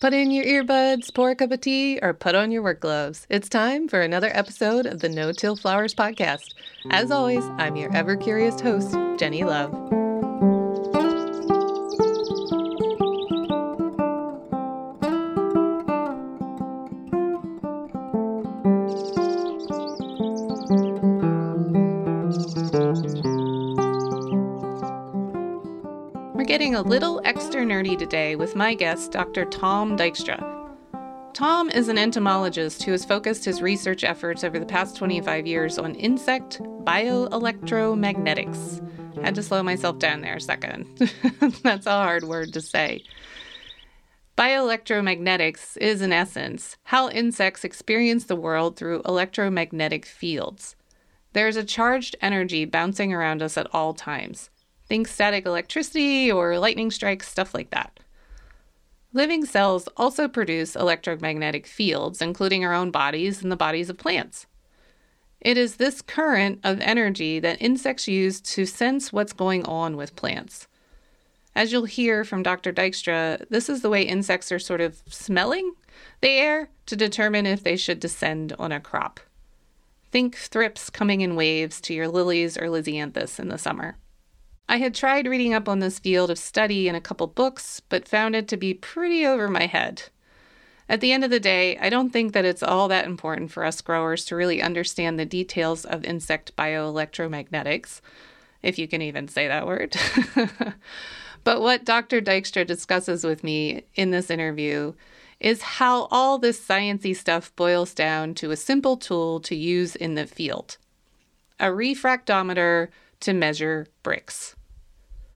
Put in your earbuds, pour a cup of tea, or put on your work gloves. It's time for another episode of the No Till Flowers podcast. As always, I'm your ever curious host, Jennie Love. We're getting a little extra nerdy today with my guest, Dr. Tom Dykstra. Tom is an entomologist who has focused his research efforts over the past 25 years on insect bioelectromagnetics. Had to slow myself down there a second. That's a hard word to say. Bioelectromagnetics is, in essence, how insects experience the world through electromagnetic fields. There is a charged energy bouncing around us at all times. Think static electricity or lightning strikes, stuff like that. Living cells also produce electromagnetic fields, including our own bodies and the bodies of plants. It is this current of energy that insects use to sense what's going on with plants. As you'll hear from Dr. Dykstra, this is the way insects are sort of smelling the air to determine if they should descend on a crop. Think thrips coming in waves to your lilies or lisianthus in the summer. I had tried reading up on this field of study in a couple books, but found it to be pretty over my head. At the end of the day, I don't think that it's all that important for us growers to really understand the details of insect bioelectromagnetics, if you can even say that word. but what Dr. Dykstra discusses with me in this interview is how all this sciency stuff boils down to a simple tool to use in the field a refractometer to measure Brix.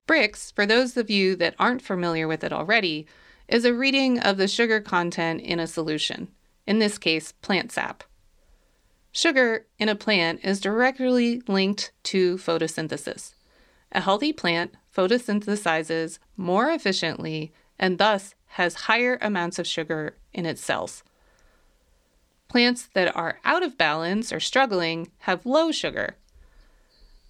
Brix, for those of you that aren't familiar with it already, is a reading of the sugar content in a solution, in this case, plant sap. Sugar in a plant is directly linked to photosynthesis. A healthy plant photosynthesizes more efficiently and thus has higher amounts of sugar in its cells. Plants that are out of balance or struggling have low sugar,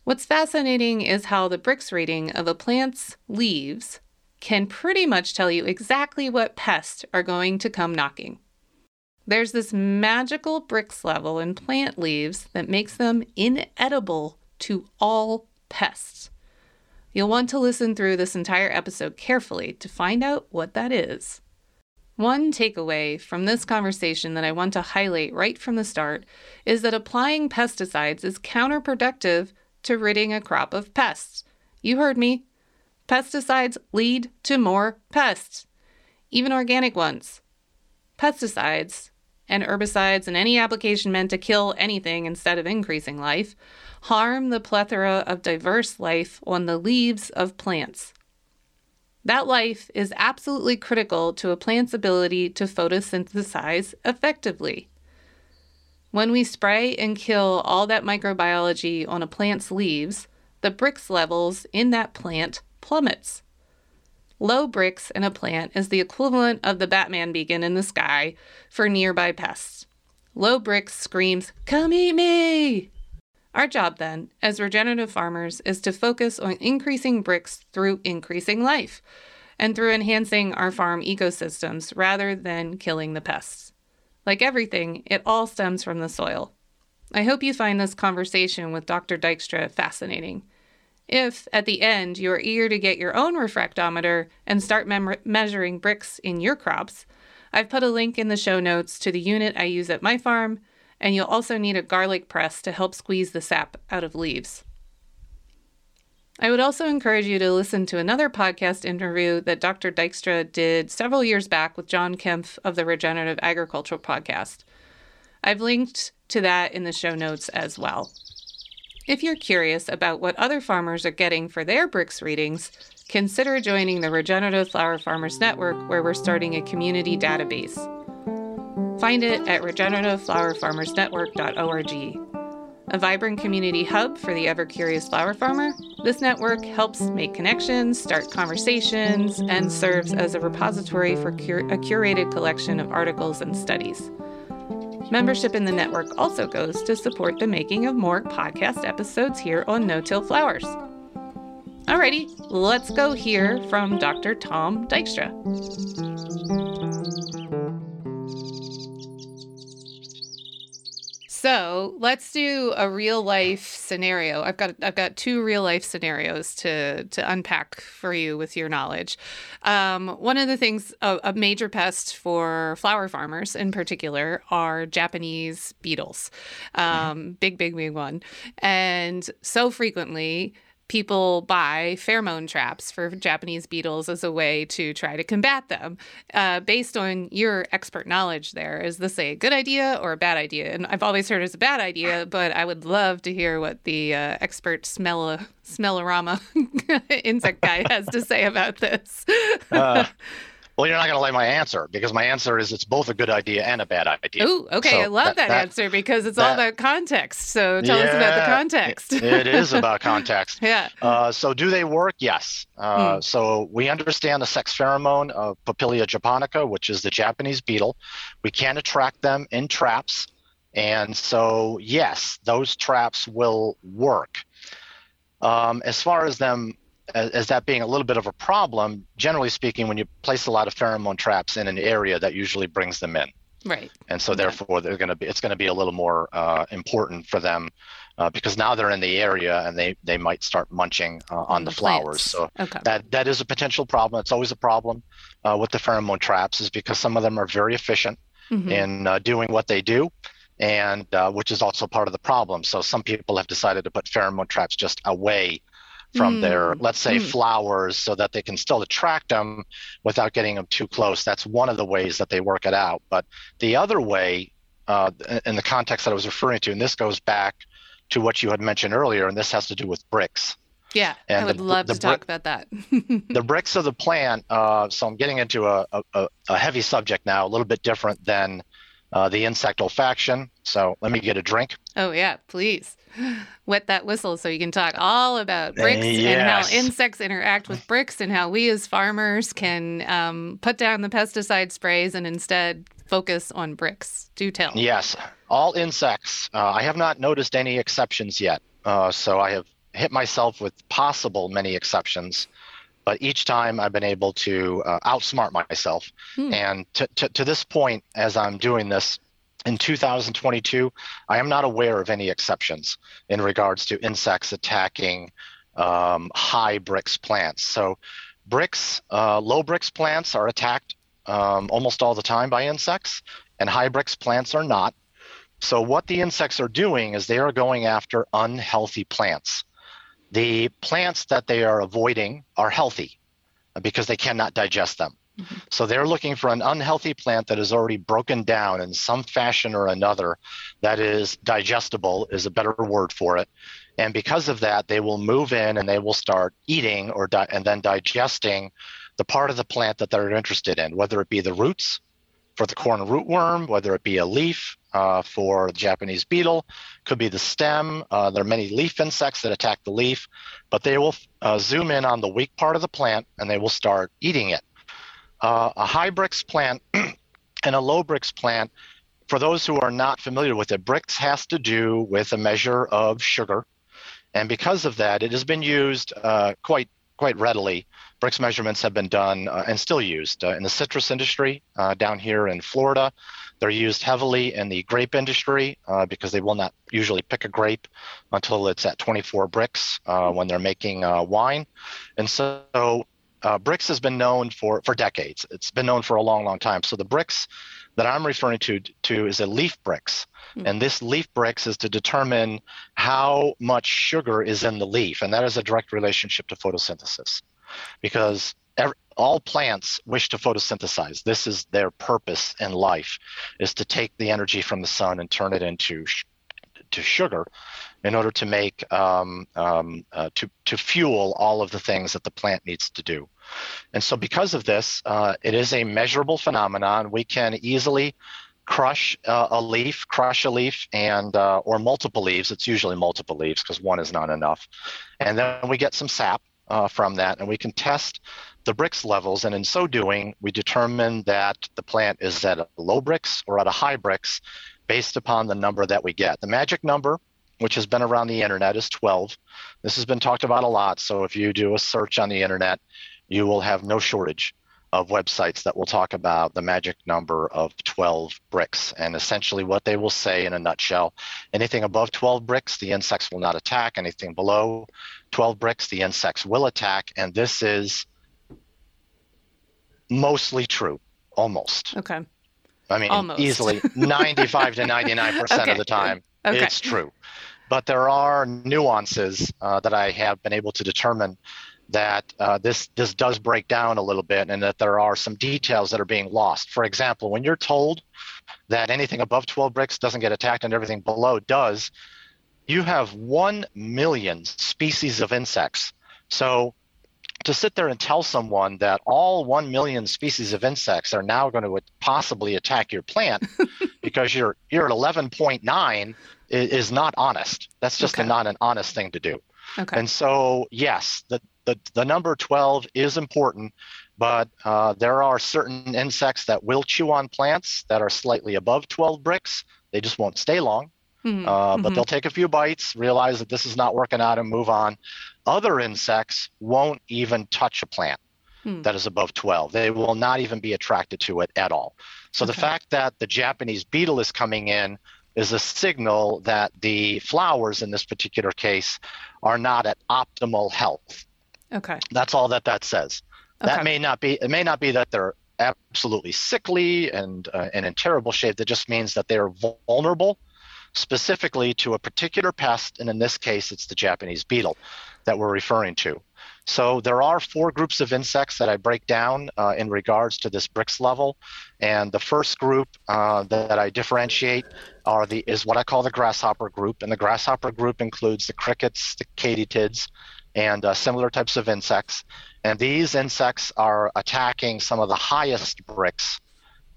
What's fascinating is how the Brix reading of a plant's leaves can pretty much tell you exactly what pests are going to come knocking. There's this magical Brix level in plant leaves that makes them inedible to all pests. You'll want to listen through this entire episode carefully to find out what that is. One takeaway from this conversation that I want to highlight right from the start is that applying pesticides is counterproductive to ridding a crop of pests. You heard me. Pesticides lead to more pests, even organic ones. Pesticides and herbicides and any application meant to kill anything instead of increasing life harm the plethora of diverse life on the leaves of plants. That life is absolutely critical to a plant's ability to photosynthesize effectively. When we spray and kill all that microbiology on a plant's leaves, the Brix levels in that plant plummets. Low Brix in a plant is the equivalent of the Batman beacon in the sky for nearby pests. Low Brix screams, Come eat me! Our job then, as regenerative farmers, is to focus on increasing Brix through increasing life and through enhancing our farm ecosystems rather than killing the pests. Like everything, it all stems from the soil. I hope you find this conversation with Dr. Dykstra fascinating. If, at the end, you are eager to get your own refractometer and start mem- measuring Brix in your crops, I've put a link in the show notes to the unit I use at my farm, and you'll also need a garlic press to help squeeze the sap out of leaves. I would also encourage you to listen to another podcast interview that Dr. Dykstra did several years back with John Kempf of the Regenerative Agriculture Podcast. I've linked to that in the show notes as well. If you're curious about what other farmers are getting for their Brix readings, consider joining the Regenerative Flower Farmers Network, where we're starting a community database. Find it at regenerativeFlowerFarmersNetwork.org. A vibrant community hub for the ever curious flower farmer, this network helps make connections, start conversations, and serves as a repository for cur- a curated collection of articles and studies. Membership in the network also goes to support the making of more podcast episodes here on No Till Flowers. Alrighty, let's go hear from Dr. Tom Dykstra. So let's do a real life scenario. I've got I've got two real life scenarios to to unpack for you with your knowledge. Um, one of the things a, a, major pest for flower farmers in particular are Japanese beetles, um, mm-hmm. big big big one, and so frequently people buy pheromone traps for Japanese beetles as a way to try to combat them. Uh, based on your expert knowledge, there is this a good idea or a bad idea? And I've always heard it's a bad idea, but I would love to hear what the uh, expert smell smellorama insect guy has to say about this. uh, well, you're not going to like my answer because my answer is it's both a good idea and a bad idea. Ooh, okay. So I love that, that, that, answer because it's that, all about context. So tell yeah, us about the context. it, is about context. yeah. Uh, so do they work? Yes. Uh, hmm. So we understand the sex pheromone of Popillia japonica, which is the Japanese beetle. We can attract them in traps. And so, yes, those traps will work. Um, as far as them as, as, that being a little bit of a problem, generally speaking, when you place a lot of pheromone traps in an area, that usually brings them in. Right. And so, therefore, they're going to be. It's going to be a little more uh, important for them uh, because now they're in the area and they they might start munching uh, on the, the flowers. So okay. that that is a potential problem. It's always a problem uh, with the pheromone traps, is because some of them are very efficient mm-hmm. in uh, doing what they do, and uh, which is also part of the problem. So some people have decided to put pheromone traps just away from mm. their, let's say, mm. flowers so that they can still attract them without getting them too close. That's one of the ways that they work it out. But the other way, uh, in the context that I was referring to, and this goes back to what you had mentioned earlier, and this has to do with Brix. Yeah, and I would the, love the to talk about that. the Brix of the plant. Uh, so I'm getting into a, a, a, heavy subject now, a little bit different than uh, the insect olfaction. So let me get a drink. Oh, yeah, please. Wet that whistle so you can talk all about Brix yes. and how insects interact with Brix and how we as farmers can um, put down the pesticide sprays and instead focus on Brix. Do tell. Yes, all insects. Uh, I have not noticed any exceptions yet. Uh, so I have hit myself with possible many exceptions but each time I've been able to uh, outsmart myself. Hmm. And to, to, to, this point, as I'm doing this in 2022, I am not aware of any exceptions in regards to insects attacking um, high Brix plants. So, Brix, uh, low Brix plants are attacked um, almost all the time by insects, and high Brix plants are not. So, what the insects are doing is they are going after unhealthy plants. The plants that they are avoiding are healthy because they cannot digest them. Mm-hmm. So they're looking for an unhealthy plant that is already broken down in some fashion or another that is digestible, is a better word for it. And because of that, they will move in and they will start eating or di- and then digesting the part of the plant that they're interested in, whether it be the roots for the corn rootworm, whether it be a leaf, uh, for the Japanese beetle, could be the stem. Uh, there are many leaf insects that attack the leaf, but they will uh, zoom in on the weak part of the plant and they will start eating it. Uh, a high Brix plant and a low Brix plant, for those who are not familiar with it, Brix has to do with a measure of sugar. And because of that, it has been used uh, quite quite readily. Brix measurements have been done uh, and still used in the citrus industry down here in Florida. They're used heavily in the grape industry uh, because they will not usually pick a grape until it's at 24 Brix uh, when they're making uh, wine. And so uh, Brix has been known for, for decades. It's been known for a long, long time. So the Brix that I'm referring to, to is a leaf Brix. Mm-hmm. And this leaf Brix is to determine how much sugar is in the leaf. And that is a direct relationship to photosynthesis. Because every, all plants wish to photosynthesize. This is their purpose in life, is to take the energy from the sun and turn it into sh- to sugar, in order to make um, um, uh, to to fuel all of the things that the plant needs to do. And so, because of this, uh, it is a measurable phenomenon. We can easily crush uh, a leaf, crush a leaf, and uh, or multiple leaves. It's usually multiple leaves because one is not enough, and then we get some sap uh, from that, and we can test the Brix levels, and in so doing, we determine that the plant is at a low Brix or at a high Brix based upon the number that we get. The magic number, which has been around the internet, is 12. This has been talked about a lot, so if you do a search on the internet, you will have no shortage of websites that will talk about the magic number of 12 Brix. And essentially, what they will say in a nutshell anything above 12 Brix, the insects will not attack. Anything below 12 Brix, the insects will attack. And this is mostly true, almost. Okay. I mean, Almost. easily 95 to 99% Okay. of the time, Okay. it's true. But there are nuances uh, that I have been able to determine that uh, this this does break down a little bit, and that there are some details that are being lost. For example, when you're told that anything above 12 Brix doesn't get attacked and everything below does, you have one million species of insects. So to sit there and tell someone that all 1 million species of insects are now going to possibly attack your plant because you're you're at 11.9 i- is not honest that's just a, Okay. not an honest thing to do Okay. and so yes the the, the number 12 is important but uh, there are certain insects that will chew on plants that are slightly above 12 Brix they just won't stay long Mhm, uh, but mhm. they'll take a few bites, realize that this is not working out, and move on. Other insects won't even touch a plant Hmm. that is above 12. They will not even be attracted to it at all. So the fact that the Japanese beetle is coming in is a signal that the flowers in this particular case are not at optimal health. Okay. That's all that that says. Okay. That may not be. It may not be that they're absolutely sickly and uh, and in terrible shape. That just means that they are vulnerable, specifically to a particular pest, and in this case, it's the Japanese beetle that we're referring to. So there are four groups of insects that I break down uh, in regards to this Brix level, and the first group uh, that I differentiate are the is what I call the grasshopper group, and the grasshopper group includes the crickets, the katydids, and uh, similar types of insects. And these insects are attacking some of the highest Brix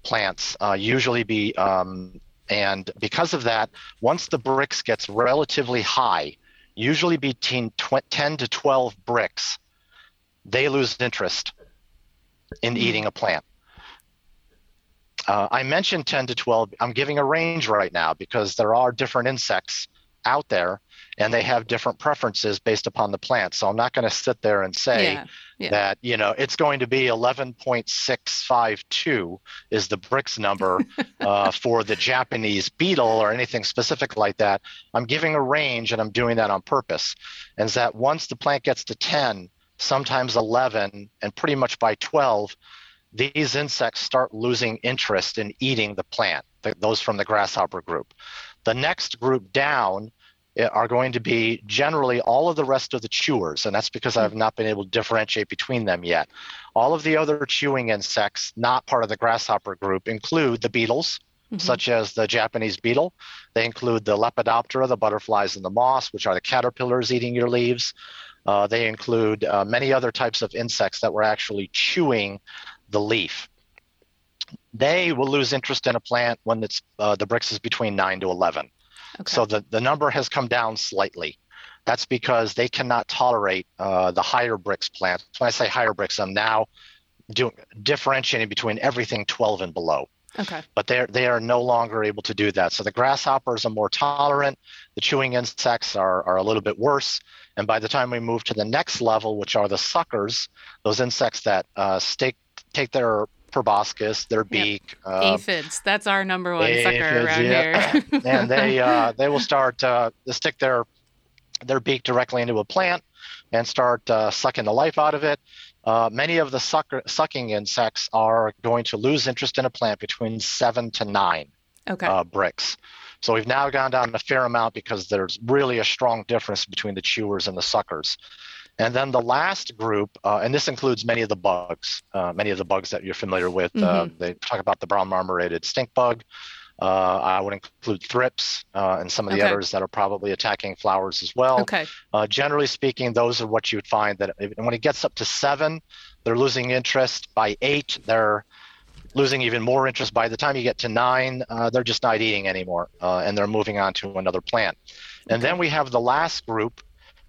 plants, uh, usually be, um, and because of that, once the Brix gets relatively high, usually between tw- 10 to 12 Brix, they lose interest in Mhm. eating a plant. Uh, I mentioned 10 to 12. I'm giving a range right now because there are different insects out there and they have different preferences based upon the plant. So I'm not going to sit there and say yeah. Yeah. that, you know, it's going to be 11.652 is the Brix number uh, for the Japanese beetle or anything specific like that. I'm giving a range and I'm doing that on purpose. And is that once the plant gets to 10, sometimes 11, and pretty much by 12, these insects start losing interest in eating the plant, th- those from the grasshopper group. The next group down are going to be generally all of the rest of the chewers, and that's because I've not been able to differentiate between them yet. All of the other chewing insects, not part of the grasshopper group, include the beetles, Mhm. such as the Japanese beetle. They include the Lepidoptera, the butterflies and the moss, which are the caterpillars eating your leaves. Uh, they include uh, many other types of insects that were actually chewing the leaf. They will lose interest in a plant when it's, uh, the Brix is between 9 to 11. Okay. So the, the number has come down slightly. That's because they cannot tolerate uh, the higher Brix plants. When I say higher Brix, I'm now doing differentiating between everything 12 and below okay. but they they are no longer able to do that. So the grasshoppers are more tolerant. The chewing insects are are a little bit worse. And by the time we move to the next level, which are the suckers, those insects that uh, stake take their proboscis, their beak, uh, Aphids. That's our number one sucker around yeah. here. and they uh, they will start uh, to stick their their beak directly into a plant and start uh, sucking the life out of it. Uh, many of the sucker, sucking insects are going to lose interest in a plant between seven to nine okay. uh, Brix. So we've now gone down a fair amount because there's really a strong difference between the chewers and the suckers. And then the last group, uh, and this includes many of the bugs, uh, many of the bugs that you're familiar with. Uh, Mhm. they talk about the brown marmorated stink bug. Uh, I would include thrips uh, and some of the Okay. others that are probably attacking flowers as well. okay. Uh, generally speaking, those are what you would find that if- when it gets up to seven, they're losing interest. By eight, they're losing even more interest. By the time you get to nine, uh, they're just not eating anymore, uh, and they're moving on to another plant. And then we have the last group,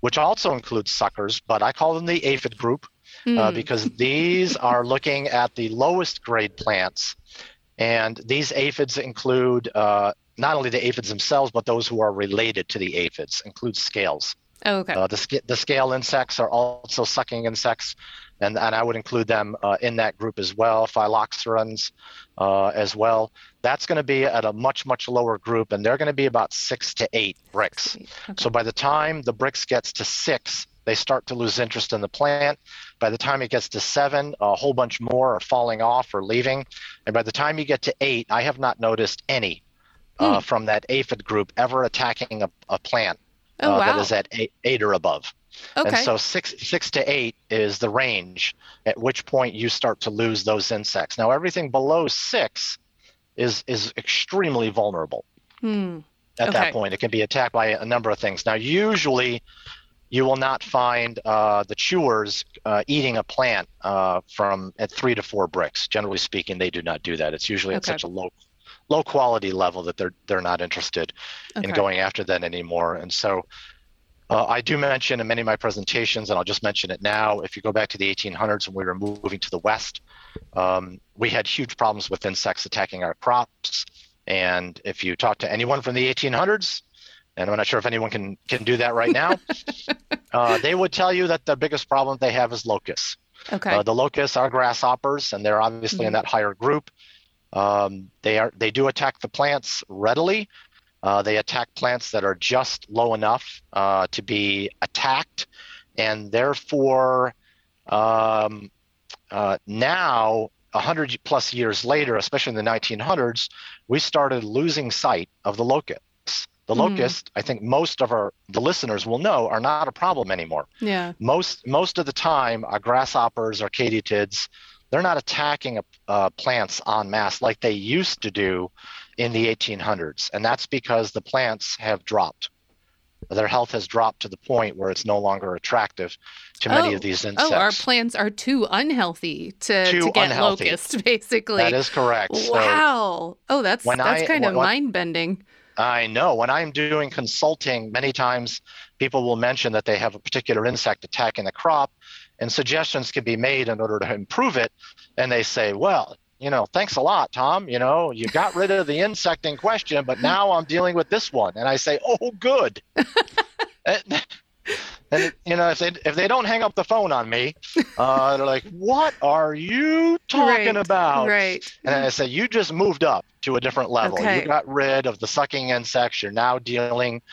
which also includes suckers, but I call them the aphid group uh, Hmm. because these are looking at the lowest grade plants. And these aphids include uh, not only the aphids themselves, but those who are related to the aphids, include scales. Oh, okay. Uh, the, the scale insects are also sucking insects. and, and I would include them uh, in that group as well, phylloxerans uh, as well. That's going to be at a much, much lower group, and they're going to be about six to eight Brix Okay. So by the time the Brix gets to six, they start to lose interest in the plant. By the time it gets to seven, a whole bunch more are falling off or leaving. And by the time you get to eight, I have not noticed any uh, hmm. from that aphid group ever attacking a, a plant oh, uh, wow. that is at eight, eight or above. Okay. And so six six to eight is the range at which point you start to lose those insects. Now everything below six is is extremely vulnerable. Hmm. At okay. that point, it can be attacked by a number of things. Now, usually, you will not find uh, the chewers uh, eating a plant uh, from at three to four Brix. Generally speaking, they do not do that. It's usually okay. at such a low low quality level that they're they're not interested okay. in going after that anymore. And so uh, I do mention in many of my presentations, and I'll just mention it now. If you go back to the 1800s when we were moving to the west, um, we had huge problems with insects attacking our crops. And if you talk to anyone from the 1800s, and I'm not sure if anyone can can do that right now, uh, they would tell you that the biggest problem they have is locusts. Okay. Uh, the locusts are grasshoppers, and they're obviously mm-hmm. in that higher group. Um, they are they do attack the plants readily. Uh, they attack plants that are just low enough uh, to be attacked, and therefore um, uh, now 100 plus years later, especially in the 1900s, we started losing sight of the locusts. The mm. locust, I think most of our the listeners will know, are not a problem anymore. Yeah. Most most of the time, uh, grasshoppers or katydids they're not attacking uh, plants en masse like they used to do in the 1800s. And that's because the plants have dropped. Their health has dropped to the point where it's no longer attractive to many oh. of these insects. Oh, our plants are too unhealthy to, too to get unhealthy. locusts, basically. That is correct. Wow. So oh, that's that's I, kind of mind bending. I know. When I'm doing consulting, many times people will mention that they have a particular insect attacking the crop, and suggestions can be made in order to improve it. And they say, well, you know, thanks a lot, Tom. You know, you got rid of the insect in question, but now I'm dealing with this one. And I say, oh, good. and, and, you know, if they if they don't hang up the phone on me, uh, they're like, "What are you talking right, about?" Right. And I say, "You just moved up to a different level. Okay. You got rid of the sucking insects. You're now dealing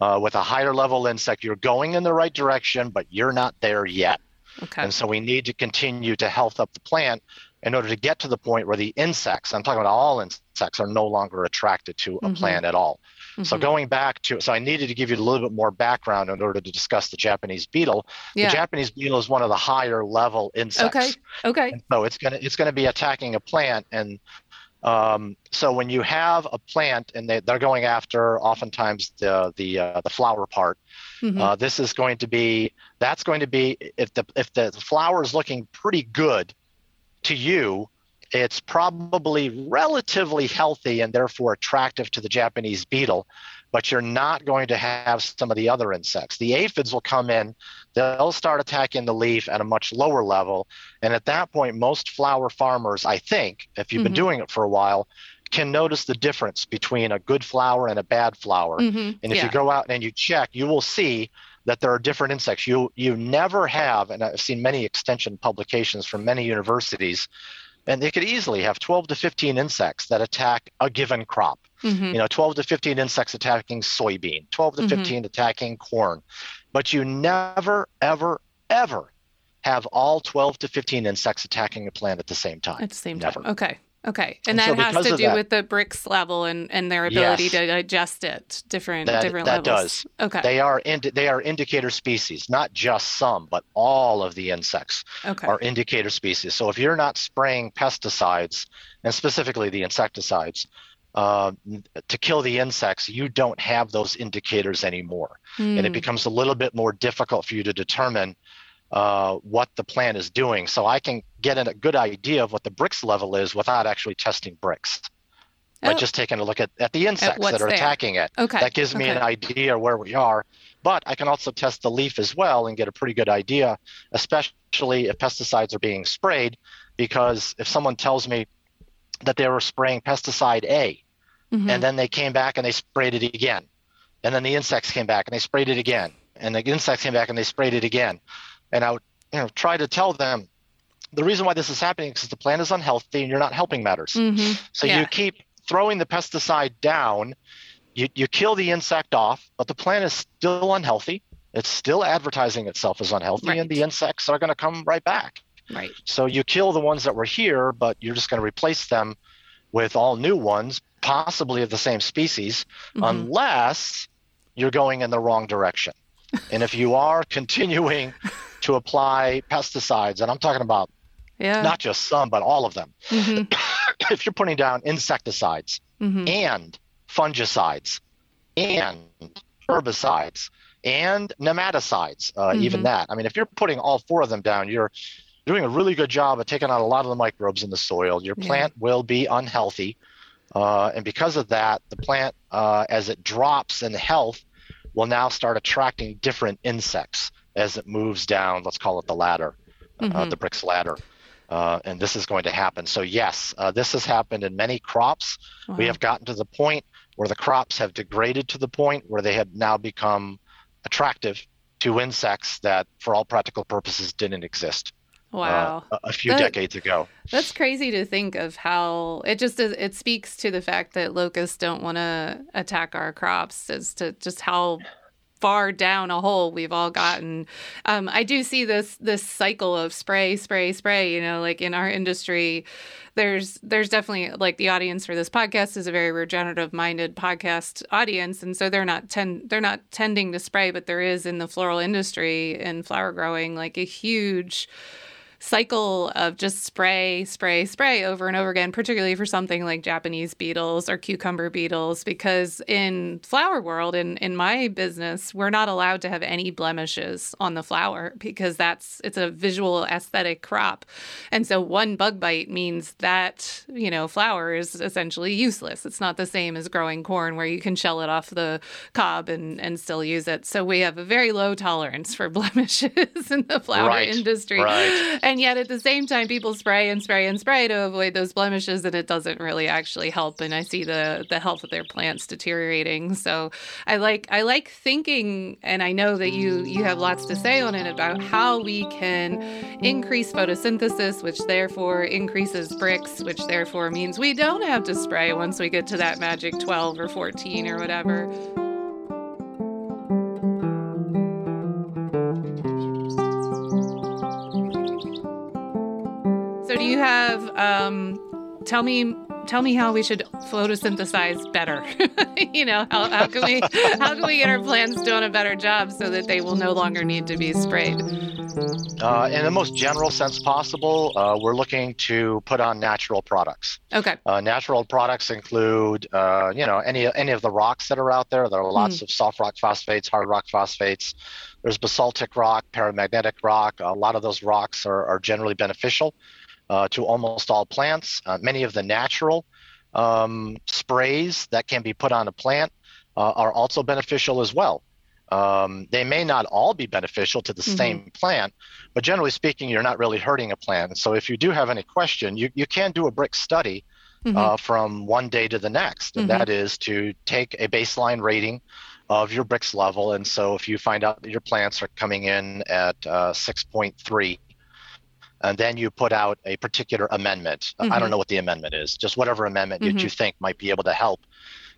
uh, with a higher level insect. You're going in the right direction, but you're not there yet." Okay. And so we need to continue to health up the plant in order to get to the point where the insects, I'm talking about all insects, are no longer attracted to a mm-hmm. plant at all. Mm-hmm. So going back to, so I needed to give you a little bit more background in order to discuss the Japanese beetle. Yeah. The Japanese beetle is one of the higher level insects. Okay. Okay. And so it's gonna it's gonna be attacking a plant, and um, so when you have a plant and they, they're going after oftentimes the the uh, the flower part, mm-hmm. uh, this is going to be that's going to be if the if the flower is looking pretty good to you, it's probably relatively healthy and therefore attractive to the Japanese beetle, but you're not going to have some of the other insects. The aphids will come in, they'll start attacking the leaf at a much lower level. And at that point, most flower farmers, I think, if you've mm-hmm. been doing it for a while, can notice the difference between a good flower and a bad flower. Mm-hmm. And if yeah. you go out and you check, you will see that there are different insects. You you never have, and I've seen many extension publications from many universities, and they could easily have 12 to 15 insects that attack a given crop. Mm-hmm. You know, 12 to 15 insects attacking soybean, 12 to mm-hmm. 15 attacking corn, but you never, ever, ever have all 12 to 15 insects attacking a plant at the same time. At the same never. time. Okay. Okay, and, and that so has to do that, with the Brix level and, and their ability yes, to digest it different that, different that levels. does. Okay, they are indi- they are indicator species, not just some, but all of the insects okay. are indicator species. So if you're not spraying pesticides and specifically the insecticides uh, to kill the insects, you don't have those indicators anymore, mm. and it hmm. becomes a little bit more difficult for you to determine uh, what the plant is doing. So I can get a good idea of what the Brix level is without actually testing Brix. Oh. But just taking a look at, at the insects at that are there. attacking it. Okay. That gives me okay. an idea where we are. But I can also test the leaf as well and get a pretty good idea, especially if pesticides are being sprayed. Because if someone tells me that they were spraying pesticide A, mm-hmm. and then they came back and they sprayed it again, and then the insects came back and they sprayed it again, and the insects came back and they sprayed it again, and I would you know try to tell them the reason why this is happening is because the plant is unhealthy and you're not helping matters. Mm-hmm. So Yeah. you keep throwing the pesticide down, you, you kill the insect off, but the plant is still unhealthy. It's still advertising itself as unhealthy, Right. and the insects are going to come right back. Right. So you kill the ones that were here, but you're just going to replace them with all new ones, possibly of the same species, Mhm. unless you're going in the wrong direction. And if you are continuing to apply pesticides, and I'm talking about Yeah. not just some, but all of them, hmm if you're putting down insecticides hmm and fungicides and herbicides and nematicides, uh, even Mhm. that. I mean, if you're putting all four of them down, you're doing a really good job of taking out a lot of the microbes in the soil. Your Yeah. plant will be unhealthy. Uh, and because of that, the plant, uh, as it drops in health, will now start attracting different insects as it moves down, let's call it the ladder, uh, Mhm. the Brix ladder. Uh, and this is going to happen. So, yes, uh, this has happened in many crops. We have gotten to the point where the crops have degraded to the point where they have now become attractive to insects that, for all practical purposes, didn't exist uh, Wow. a, a few That- decades ago. That's crazy to think of how it just is, it speaks to the fact that locusts don't want to attack our crops as to just how far down a hole we've all gotten. Um, I do see this this cycle of spray, spray, spray. You know, like in our industry, there's there's definitely like the audience for this podcast is a very regenerative minded podcast audience, and so they're not tend they're not tending to spray, but there is in the floral industry and flower growing like a huge cycle of just spray, spray, spray over and over again, particularly for something like Japanese beetles or cucumber beetles, because in flower world, in, in my business, we're not allowed to have any blemishes on the flower because that's it's a visual aesthetic crop. And so one bug bite means that, you know, flower is essentially useless. It's not the same as growing corn where you can shell it off the cob and, and still use it. So we have a very low tolerance for blemishes in the flower Right, industry. right. And yet at the same time, people spray and spray and spray to avoid those blemishes, and it doesn't really actually help. And I see the the health of their plants deteriorating. So I like I like thinking, and I know that you you have lots to say on it about how we can increase photosynthesis, which therefore increases Brix, which therefore means we don't have to spray once we get to that magic 12 or 14 or whatever. You have um tell me tell me how we should photosynthesize better. you know, how, how can we how can we get our plants doing a better job so that they will no longer need to be sprayed? Uh, in the most general sense possible, uh, we're looking to put on natural products. Okay. Uh, natural products include, uh, you know, any any of the rocks that are out there. There are lots of soft rock phosphates, hard rock phosphates. There's basaltic rock, paramagnetic rock. A lot of those rocks are, are generally beneficial uh, to almost all plants. Uh, many of the natural um, sprays that can be put on a plant uh, are also beneficial as well. Um, they may not all be beneficial to the Mhm. same plant, but generally speaking, you're not really hurting a plant. So if you do have any question, you, you can do a Brix study uh, from one day to the next, and Mhm. that is to take a baseline rating of your Brix level. And so if you find out that your plants are coming in at uh, 6.3, and then you put out a particular amendment. I Mhm. don't know what the amendment is, just whatever amendment Mhm. that you think might be able to help.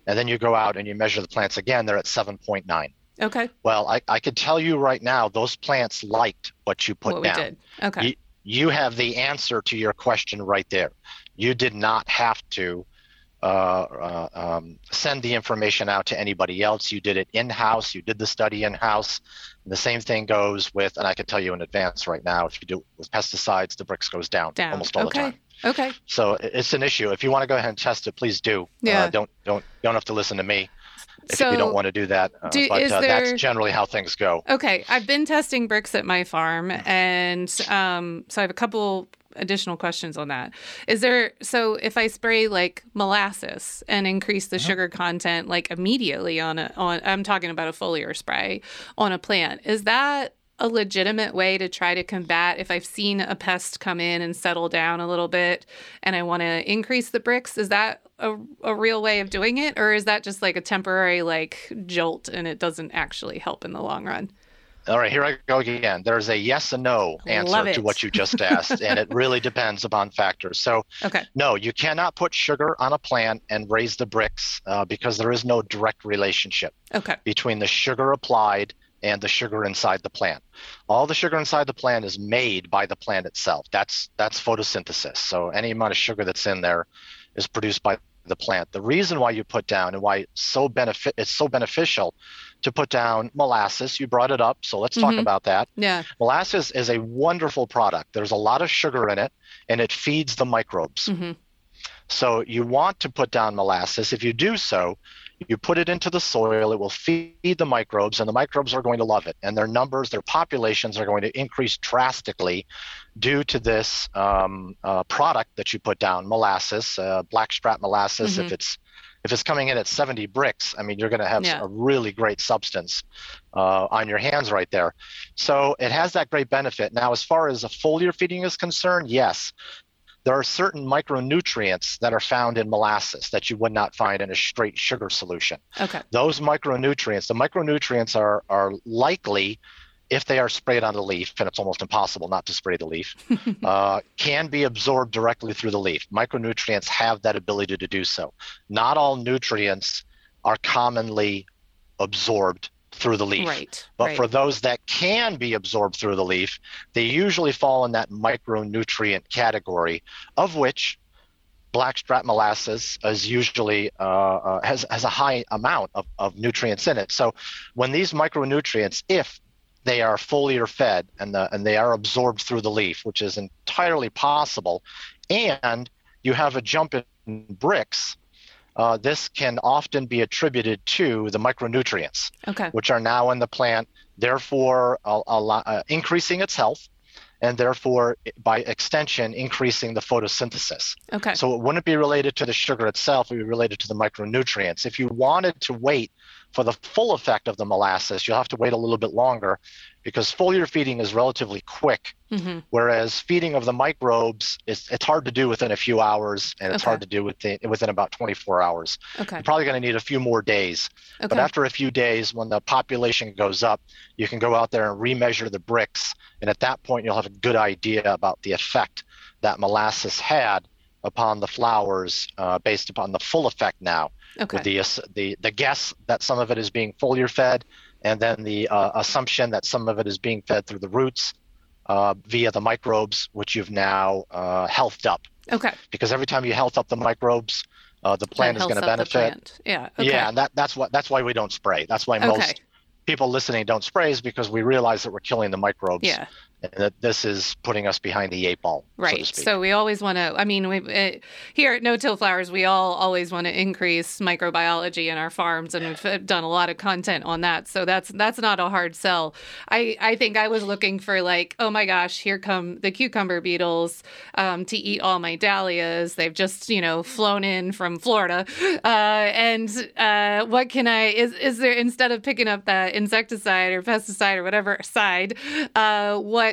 And then you go out and you measure the plants again, they're at 7.9. okay. Well, I, I could tell you right now, those plants liked what you put what down we did. Okay. You- you have the answer to your question right there. You did not have to uh, uh, um, send the information out to anybody else. You did it in house. You did the study in house. The same thing goes with, and I can tell you in advance right now, if you do it with pesticides, the Brix goes down, Down. almost all okay. the time. Okay. So it's an issue. If you want to go ahead and test it, please do. Yeah. Uh, don't don't don't have to listen to me if so you don't want to do that. Uh, do- but is uh, there- that's generally how things go. Okay, I've been testing Brix at my farm, and um, so I have a couple additional questions on that. Is there so if I spray like molasses and increase the uh-huh. sugar content like immediately on a on I'm talking about a foliar spray on a plant, is that a legitimate way to try to combat if I've seen a pest come in and settle down a little bit and I want to increase the Brix? Is that a, a real way of doing it, or is that just like a temporary like jolt and it doesn't actually help in the long run? All right, here I go again. There's a yes and no answer to what you just asked, and it really depends upon factors. So, okay. no, you cannot put sugar on a plant and raise the Brix uh, because there is no direct relationship okay. between the sugar applied and the sugar inside the plant. All the sugar inside the plant is made by the plant itself. That's that's photosynthesis. So any amount of sugar that's in there is produced by the plant. The reason why you put down and why it's so benefit it's so beneficial to put down molasses. You brought it up, so let's talk Mhm. about that. Yeah. Molasses is a wonderful product. There's a lot of sugar in it and it feeds the microbes. hmm So you want to put down molasses. If you do so, you put it into the soil, it will feed the microbes, and the microbes are going to love it. And their numbers, their populations are going to increase drastically due to this um, uh, product that you put down, molasses, uh, blackstrap molasses. Mhm. If it's if it's coming in at 70 Brix, I mean, you're going to have Yeah. a really great substance uh, on your hands right there. So it has that great benefit. Now, as far as a foliar feeding is concerned, yes, there are certain micronutrients that are found in molasses that you would not find in a straight sugar solution. Okay. Those micronutrients, the micronutrients are, are likely, if they are sprayed on the leaf, and it's almost impossible not to spray the leaf, uh, can be absorbed directly through the leaf. Micronutrients have that ability to do so. Not all nutrients are commonly absorbed through the leaf. Right. But right. for those that can be absorbed through the leaf, they usually fall in that micronutrient category, of which blackstrap molasses is usually uh, uh, has has a high amount of, of nutrients in it. So when these micronutrients, if they are foliar fed and the, and they are absorbed through the leaf, which is entirely possible, and you have a jump in Brix. uh, this can often be attributed to the micronutrients okay. which are now in the plant, therefore a, a lot, uh, increasing its health, and therefore by extension increasing the photosynthesis. Okay. So it wouldn't be related to the sugar itself; it would be related to the micronutrients. If you wanted to wait for the full effect of the molasses, you'll have to wait a little bit longer, because foliar feeding is relatively quick, hmm whereas feeding of the microbes is it's hard to do within a few hours, and it's Okay. hard to do within within about 24 hours. Okay. You're probably going to need a few more days. Okay. But after a few days, when the population goes up, you can go out there and remeasure the Brix. And at that point, you'll have a good idea about the effect that molasses had upon the flowers uh, based upon the full effect now okay. with the, the, the guess that some of it is being foliar fed and then the uh, assumption that some of it is being fed through the roots uh, via the microbes, which you've now uh, healthed up. okay. Because every time you health up the microbes, uh, the plant is going to benefit. Yeah. Okay. Yeah, and that, that's what that's why we don't spray. That's why Okay. most people listening don't spray is because we realize that we're killing the microbes Yeah. And that this is putting us behind the eight ball, so to Right. speak. So, we always want to, I mean, we uh, here at No Till Flowers, we all always want to increase microbiology in our farms, and we've uh, done a lot of content on that. So that's that's not a hard sell. I I think I was looking for like, oh my gosh, here come the cucumber beetles um, to eat all my dahlias. They've just you know flown in from Florida, uh, and uh, what can I is is there instead of picking up that insecticide or pesticide or whatever side, uh, what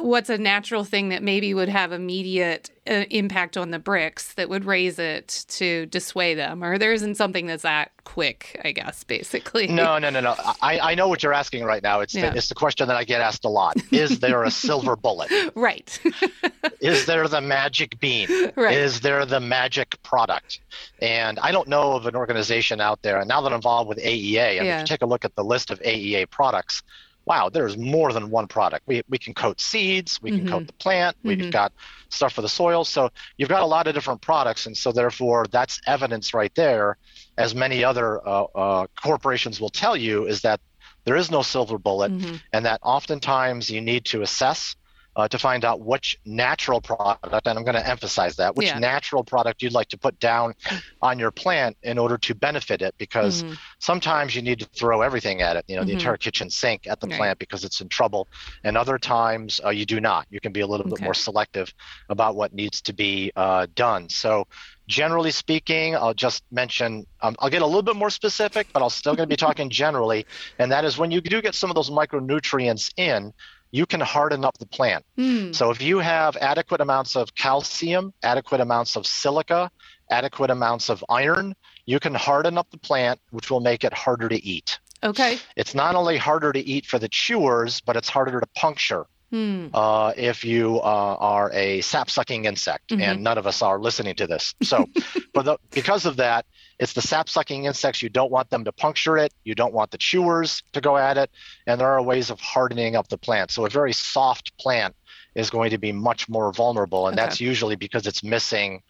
what's a natural thing that maybe would have immediate uh, impact on the Brix that would raise it to dissuade them or there isn't something that's that quick i guess basically no, no, no, no. I, I know what you're asking right now. It's Yeah. the, it's the question that I get asked a lot. Is there a silver bullet? right Is there the magic bean? right Is there the magic product? And I don't know of an organization out there. And now that I'm involved with AEA, and Yeah. if you take a look at the list of AEA products, wow, there's more than one product. We, we can coat seeds, we can Mhm. coat the plant, we've Mhm. got stuff for the soil. So you've got a lot of different products. And so therefore, that's evidence right there, as many other uh, uh, corporations will tell you, is that there is no silver bullet Mhm. and that oftentimes you need to assess uh, to find out which natural product, and I'm going to emphasize that, which Yeah. natural product you'd like to put down on your plant in order to benefit it, because Mhm. sometimes you need to throw everything at it, you know, the Mhm. entire kitchen sink at the Right. plant because it's in trouble, and other times uh, you do not. You can be a little bit more selective about what needs to be uh, done. So. Generally speaking, I'll just mention, um, I'll get a little bit more specific, but I'm still going to be talking generally. And that is when you do get some of those micronutrients in, you can harden up the plant. Hmm. So if you have adequate amounts of calcium, adequate amounts of silica, adequate amounts of iron, you can harden up the plant, which will make it harder to eat. Okay. It's not only harder to eat for the chewers, but it's harder to puncture Hmm. uh, if you uh, are a sap-sucking insect, Mhm. and none of us are listening to this. So, but the, because of that, it's the sap-sucking insects. You don't want them to puncture it. You don't want the chewers to go at it, and there are ways of hardening up the plant. So, a very soft plant is going to be much more vulnerable, and Okay. that's usually because it's missing.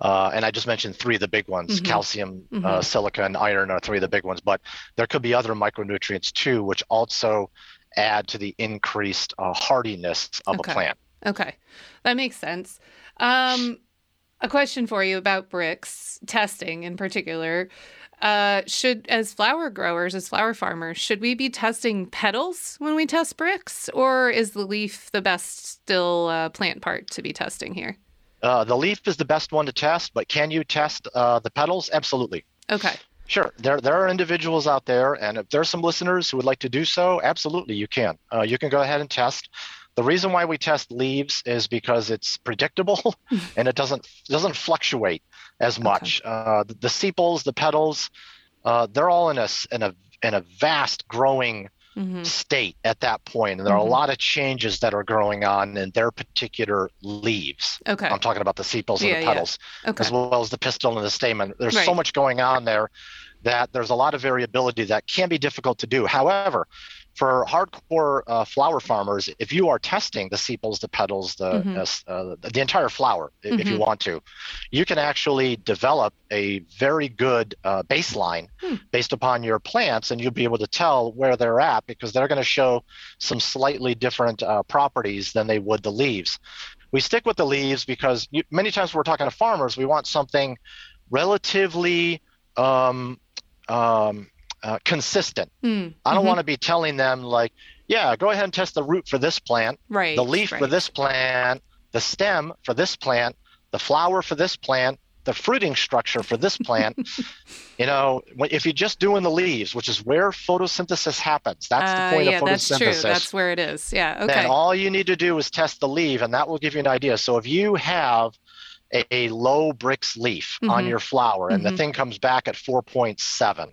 Uh, and I just mentioned three of the big ones: Mhm. calcium, uh, Mhm. silica, and iron are three of the big ones. But there could be other micronutrients too, which also add to the increased uh, hardiness of Okay. a plant. Okay, that makes sense. Um, a question for you about Brix testing in particular. Uh, should, as flower growers, as flower farmers, should we be testing petals when we test Brix, or is the leaf the best still uh, plant part to be testing here? Uh, the leaf is the best one to test, but can you test uh, the petals? Absolutely. Okay. Sure. There, there are individuals out there, and if there's some listeners who would like to do so, absolutely, you can. Uh, you can go ahead and test. The reason why we test leaves is because it's predictable and it doesn't doesn't fluctuate as much. Uh, the, the sepals, the petals, uh, they're all in a in a in a vast growing hmm state at that point, and there are Mhm. a lot of changes that are going on in their particular leaves. Okay. I'm talking about the sepals and Yeah, the yeah. petals, Okay. as well as the pistil and the stamen. There's Right. so much going on there that there's a lot of variability that can be difficult to do. However, for hardcore uh, flower farmers, if you are testing the sepals, the petals, the Mhm. uh, uh, the entire flower, i- if you Mhm. want to, you can actually develop a very good uh, baseline Hmm. based upon your plants, and you'll be able to tell where they're at because they're going to show some slightly different uh, properties than they would the leaves. We stick with the leaves because you, many times when we're talking to farmers, we want something relatively um, um, uh, consistent. Hmm. I don't Mhm. want to be telling them like, yeah, go ahead and test the root for this plant, right. the leaf for this plant, the stem for this plant, the flower for this plant, the fruiting structure for this plant. you know, if you're just doing the leaves, which is where photosynthesis happens, that's Uh, the point yeah, of that's true. That's where it is. Yeah. Okay. Then all you need to do is test the leaf, and that will give you an idea. So if you have a, a low Brix leaf on Mhm. your flower, and Mhm. the thing comes back at 4.7,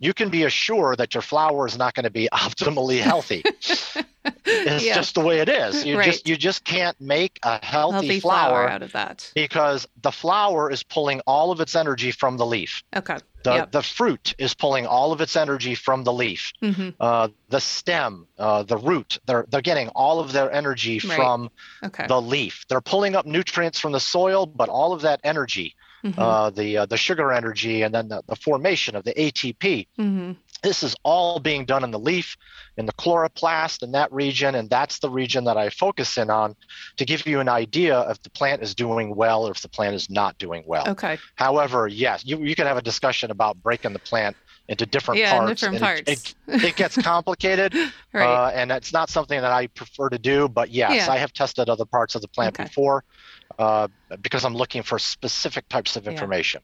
you can be assured that your flower is not going to be optimally healthy. it's Yeah. just the way it is. You Right. just you just can't make a healthy, healthy flower, flower out of that. because the flower is pulling all of its energy from the leaf. Okay. The, Yep. the fruit is pulling all of its energy from the leaf hmm uh, the stem, uh, the root. They're they're getting all of their energy Right. from Okay. the leaf. They're pulling up nutrients from the soil, but all of that energy, Mhm. uh, the uh, the sugar energy, and then the, the formation of the ATP. Mhm. This is all being done in the leaf, in the chloroplast, in that region, and that's the region that I focus in on to give you an idea if the plant is doing well or if the plant is not doing well. Okay. However, yes, you, you can have a discussion about breaking the plant into different Yeah, parts. different and it- parts. It, it gets complicated, Right. uh, and it's not something that I prefer to do. But yes, Yeah. I have tested other parts of the plant Okay. before uh, because I'm looking for specific types of Yeah. information.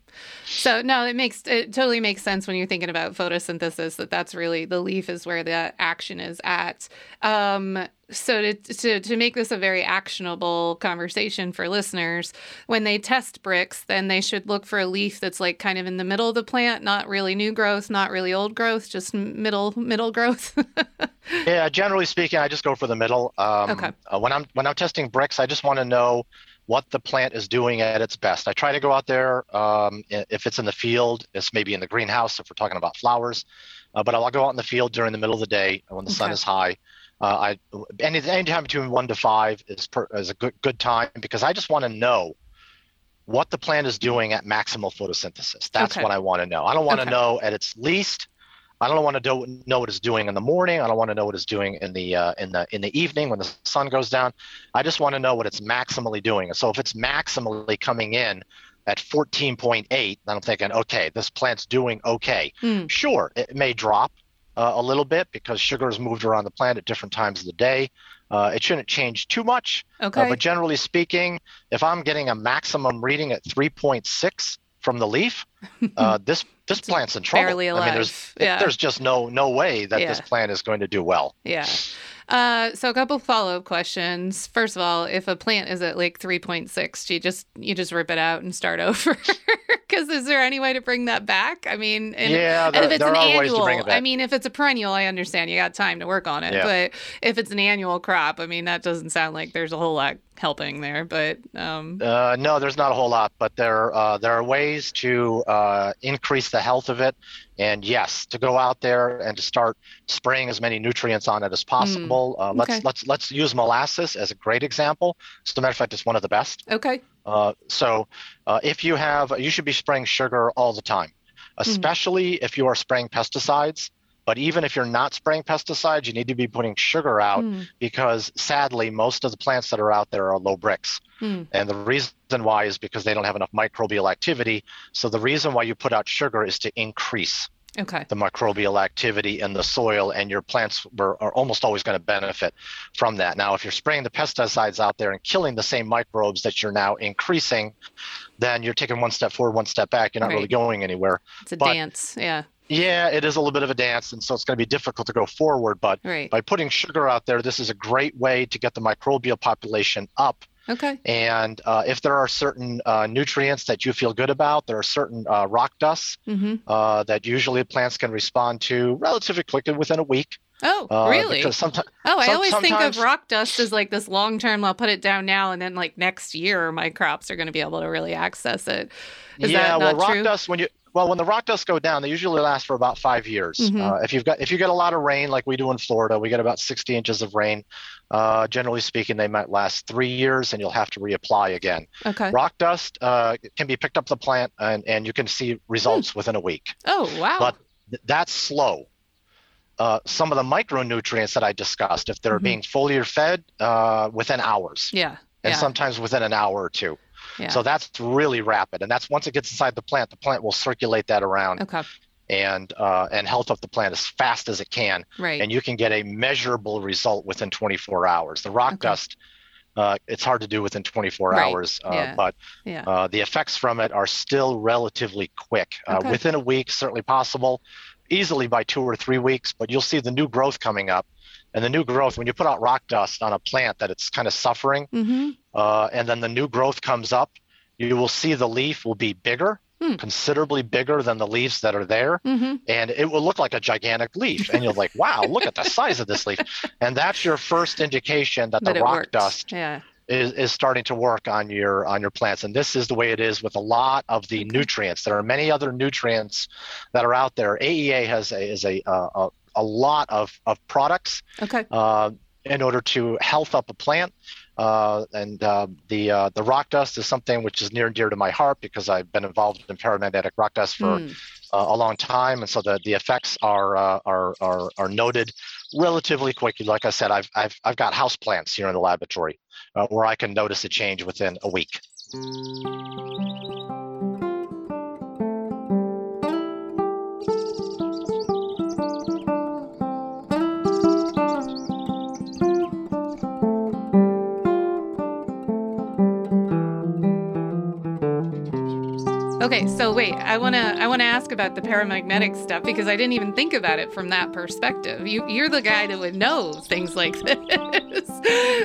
So no, it makes it totally makes sense when you're thinking about photosynthesis that that's really the leaf is where the action is at. Um, so to, to to make this a very actionable conversation for listeners, when they test Brix, then they should look for a leaf that's like kind of in the middle of the plant, not really new growth, not really old growth, just middle middle growth. Yeah, generally speaking, I just go for the middle. Um, Okay. uh, when I'm when I'm testing Brix, I just want to know what the plant is doing at its best. I try to go out there. Um, if it's in the field, it's maybe in the greenhouse if we're talking about flowers. Uh, but I'll go out in the field during the middle of the day when the sun is high. Uh, I any anytime between one to five is per, is a good good time because I just want to know what the plant is doing at maximal photosynthesis. That's Okay. what I want to know. I don't want to Okay. know at its least. I don't want to do, know what it's doing in the morning. I don't want to know what it's doing in the uh, in the in the evening when the sun goes down. I just want to know what it's maximally doing. So if it's maximally coming in at 14.8, then I'm thinking, okay, this plant's doing okay. Hmm. Sure, it may drop uh, a little bit because sugar is moved around the plant at different times of the day. Uh, it shouldn't change too much, uh, Okay. but generally speaking, if I'm getting a maximum reading at 3.6 from the leaf, uh, this this plant's in trouble. barely I mean, there's alive. Yeah. there's just no no way that this plant is going to do well. Yeah. Uh, so a couple follow up questions. First of all, if a plant is at like 3.6, do you just you just rip it out and start over? Because? Is there any way to bring that back? I mean, and, yeah, there, and if it's an are ways to bring annual, it. I mean, if it's a perennial, I understand you got time to work on it. Yeah. But if it's an annual crop, I mean, that doesn't sound like there's a whole lot helping there. But um, Uh, no, there's not a whole lot, but there uh, there are ways to uh, increase the health of it. And yes, to go out there and to start spraying as many nutrients on it as possible. uh, let's okay. let's let's use molasses as a great example. As a matter of fact, it's one of the best. okay, Uh, so uh, if you have, you should be spraying sugar all the time, especially if you are spraying pesticides. But even if you're not spraying pesticides, you need to be putting sugar out Hmm, because sadly, most of the plants that are out there are low Brix. hmm. And the reason why is because they don't have enough microbial activity. So the reason why you put out sugar is to increase okay, the microbial activity in the soil, and your plants were, are almost always going to benefit from that. Now, if you're spraying the pesticides out there and killing the same microbes that you're now increasing, then you're taking one step forward, one step back. You're not really going anywhere. it's a but- dance. Yeah, Yeah, it is a little bit of a dance, and so it's going to be difficult to go forward. But right. by putting sugar out there, this is a great way to get the microbial population up Okay, and uh, if there are certain uh, nutrients that you feel good about, there are certain uh, rock dusts hmm uh, that usually plants can respond to relatively quickly within a week. Oh, Uh, really? Because sometimes, Oh, I Some- always think of rock dust as like this long term. I'll put it down now, and then like next year, my crops are going to be able to really access it. Is yeah, that well, rock true? dust when you well when the rock dusts go down, they usually last for about five years. Mhm. Uh, if you've got if you get a lot of rain like we do in Florida, we get about 60 inches of rain. Uh, generally speaking, they might last three years, and you'll have to reapply again. Okay. Rock dust uh, can be picked up the plant, and, and you can see results within a week. Oh, wow. but th- that's slow. Uh, some of the micronutrients that I discussed, if they're Mhm. being foliar fed, uh, within hours, yeah. and yeah. sometimes within an hour or two. Yeah. So that's really rapid, and that's once it gets inside the plant, the plant will circulate that around okay. and uh, and health up the plant as fast as it can, Right. and you can get a measurable result within 24 hours. The rock Okay. dust, uh, it's hard to do within 24 Right. hours, uh, Yeah. but yeah. uh, the effects from it are still relatively quick. Uh, Okay. Within a week, certainly possible. Easily by two or three weeks, but you'll see the new growth coming up. And the new growth, when you put out rock dust on a plant that it's kind of suffering, mm-hmm. uh, and then the new growth comes up, you will see the leaf will be bigger, Hmm. considerably bigger than the leaves that are there, Mm-hmm. and it will look like a gigantic leaf. And you're like, wow, look at the size of this leaf. And that's your first indication that the But rock worked. dust Yeah. is, is starting to work on your on your plants and this is the way it is with a lot of the Okay. nutrients there are many other nutrients that are out there AEA has a is a uh, a, a lot of of products Okay. uh, in order to health up a plant uh, and uh, the uh, the rock dust is something which is near and dear to my heart because I've been involved in paramagnetic rock dust for uh, a long time, and so the, the effects are, uh, are are are noted relatively quickly. Like I said, I've I've I've got house plants here in the laboratory uh, where I can notice a change within a week. Okay, so wait, I wanna I wanna ask about the paramagnetic stuff because I didn't even think about it from that perspective. You you're the guy that would know things like this.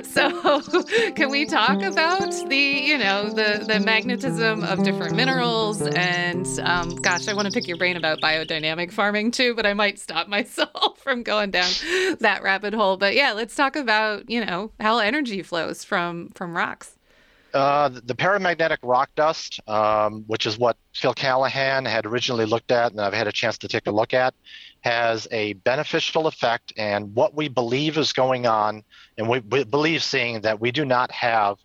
so can we talk about the you know the the magnetism of different minerals and um, gosh, I want to pick your brain about biodynamic farming too, but I might stop myself from going down that rabbit hole. But yeah, let's talk about you know how energy flows from from rocks. Uh, the paramagnetic rock dust, um, which is what Phil Callahan had originally looked at, and I've had a chance to take a look at, has a beneficial effect. And what we believe is going on, and we, we believe seeing that we do not have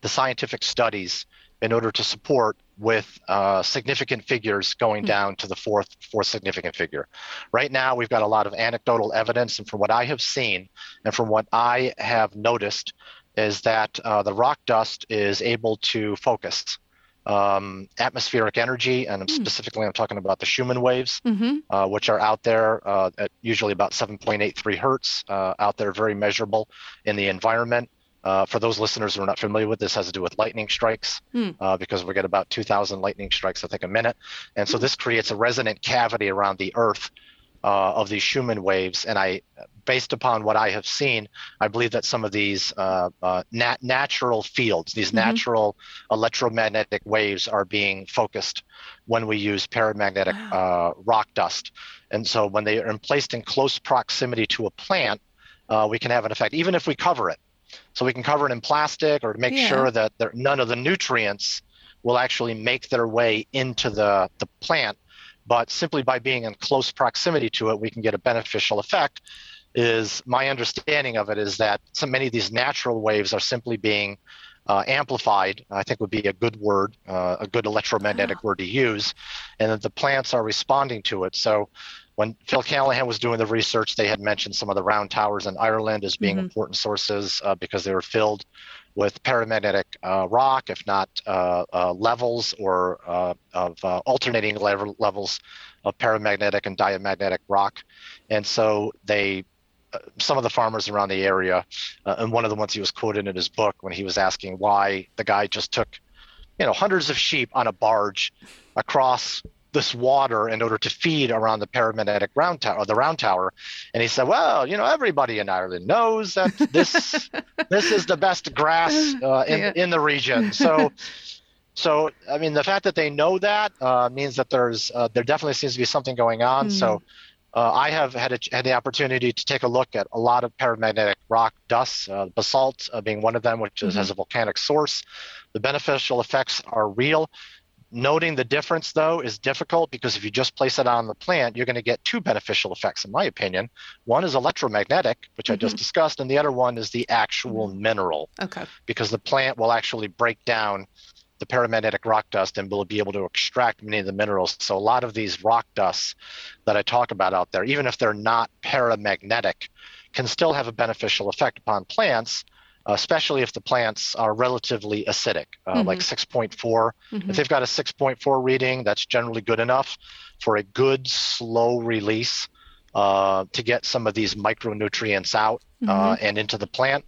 the scientific studies in order to support with uh, significant figures going Hmm. down to the fourth fourth significant figure. Right now, we've got a lot of anecdotal evidence, and from what I have seen, and from what I have noticed, is that uh, the rock dust is able to focus um, atmospheric energy, and Hmm. specifically, I'm talking about the Schumann waves, Mm-hmm. uh, which are out there uh, at usually about 7.83 hertz, uh, out there, very measurable in the environment. Uh, for those listeners who are not familiar with this, has to do with lightning strikes uh, because we get about 2,000 lightning strikes, I think, a minute, and so Hmm. this creates a resonant cavity around the Earth. Uh, of these Schumann waves, and I, based upon what I have seen, I believe that some of these uh, uh, nat- natural fields, these Mhm. natural electromagnetic waves, are being focused when we use paramagnetic uh, rock dust. And so, when they are placed in close proximity to a plant, uh, we can have an effect, even if we cover it. So we can cover it in plastic, or make Yeah. sure that there, none of the nutrients will actually make their way into the, the plant. But simply by being in close proximity to it, we can get a beneficial effect. Is my understanding of it is that so many of these natural waves are simply being uh, amplified. I think would be a good word, uh, a good electromagnetic word to use, and that the plants are responding to it. So when Phil Callahan was doing the research, they had mentioned some of the round towers in Ireland as being Mhm. important sources uh, because they were filled with paramagnetic uh, rock, if not uh, uh, levels or uh, of alternating level, levels of paramagnetic and diamagnetic rock. And so they, some of the farmers around the area, and one of the ones he was quoted in his book when he was asking why the guy just took, you know, hundreds of sheep on a barge across this water in order to feed around the paramagnetic round tower, or the round tower, and he said, "Well, you know, everybody in Ireland knows that this this is the best grass uh, in Yeah. in the region." So, so I mean, the fact that they know that uh, means that there's uh, there definitely seems to be something going on. So. Uh, I have had, a, had the opportunity to take a look at a lot of paramagnetic rock dust, uh, basalt uh, being one of them, which is, Mhm. has a volcanic source. The beneficial effects are real. Noting the difference, though, is difficult because if you just place it on the plant, you're going to get two beneficial effects, in my opinion. One is electromagnetic, which I just mm-hmm. discussed, and the other one is the actual mm-hmm. mineral, Okay. because the plant will actually break down the paramagnetic rock dust and will be able to extract many of the minerals. So, a lot of these rock dusts that I talk about out there, even if they're not paramagnetic, can still have a beneficial effect upon plants. Uh, Especially if the plants are relatively acidic, uh, like 6.4 Mhm. if they've got a 6.4 reading, that's generally good enough for a good slow release uh, to get some of these micronutrients out uh, and into the plant.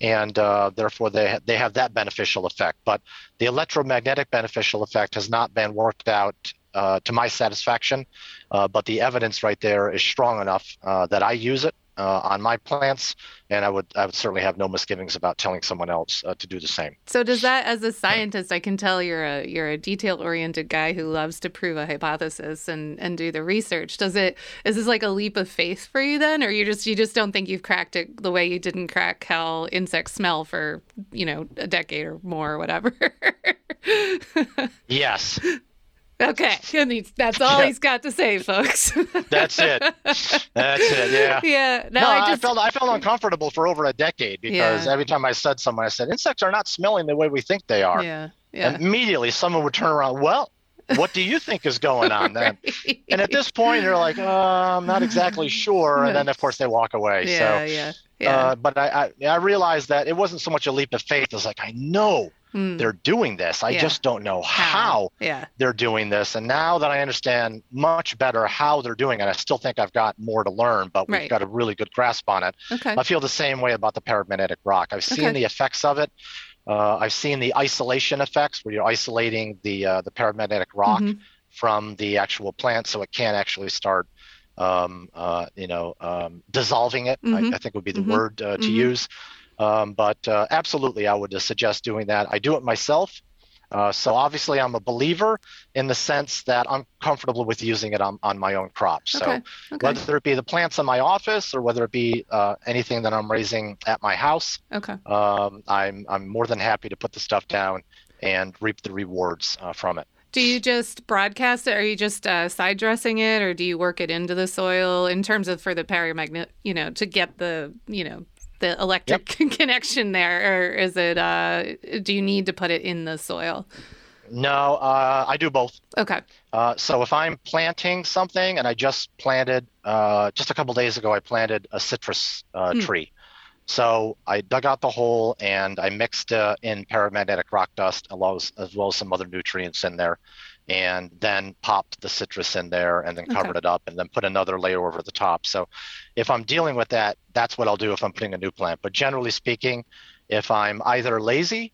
And uh, therefore, they, they have that beneficial effect. But the electromagnetic beneficial effect has not been worked out uh, to my satisfaction. Uh, but the evidence right there is strong enough uh, that I use it uh, on my plants, and I would I would certainly have no misgivings about telling someone else uh, to do the same. So does that, as a scientist, I can tell you're a you're a detail oriented guy who loves to prove a hypothesis and and do the research. Does it is this like a leap of faith for you then, or you just you just don't think you've cracked it the way you didn't crack how insects smell for you know a decade or more or whatever? Yes, okay, and he's, that's all Yeah. he's got to say, folks. that's it. That's it. Yeah. yeah. No, No, I I, felt I felt uncomfortable for over a decade because Yeah. every time I said something, I said insects are not smelling the way we think they are. yeah yeah. And immediately, someone would turn around. Well, what do you think is going on then? Right. And at this point, you're like, uh, I'm not exactly sure. And then, of course, they walk away. yeah, so, yeah, yeah. uh, but I, I, I realized that it wasn't so much a leap of faith. It was like, I know Hmm. they're doing this. I Yeah. just don't know how Yeah. they're doing this. And now that I understand much better how they're doing it, I still think I've got more to learn, but we've Right. got a really good grasp on it. Okay. I feel the same way about the paramagnetic rock. I've seen Okay. the effects of it. Uh, I've seen the isolation effects where you're isolating the uh, the paramagnetic rock Mhm. from the actual plant, so it can't actually start, um, uh, you know, um, dissolving it. Mhm. I, I think would be the Mhm. word uh, to Mhm. use. Um, but uh, absolutely, I would suggest doing that. I do it myself. Uh, so obviously, I'm a believer in the sense that I'm comfortable with using it on, on my own crops. So Okay. Okay. whether it be the plants in my office or whether it be uh, anything that I'm raising at my house, Okay. um, I'm I'm more than happy to put the stuff down and reap the rewards uh, from it. Do you just broadcast it? Are you just uh, side dressing it, or do you work it into the soil in terms of for the paramagnet? You know, to get the you know the electric connection there, or is it? Uh, do you need to put it in the soil? No, uh, I do both. Okay. Uh, so if I'm planting something, and I just planted uh, just a couple days ago, I planted a citrus uh, Hmm. tree. So I dug out the hole and I mixed uh, in paramagnetic rock dust as well as, as well as some other nutrients in there, and then popped the citrus in there and then Okay. covered it up and then put another layer over the top. So if I'm dealing with that, that's what I'll do if I'm putting a new plant. But generally speaking, if I'm either lazy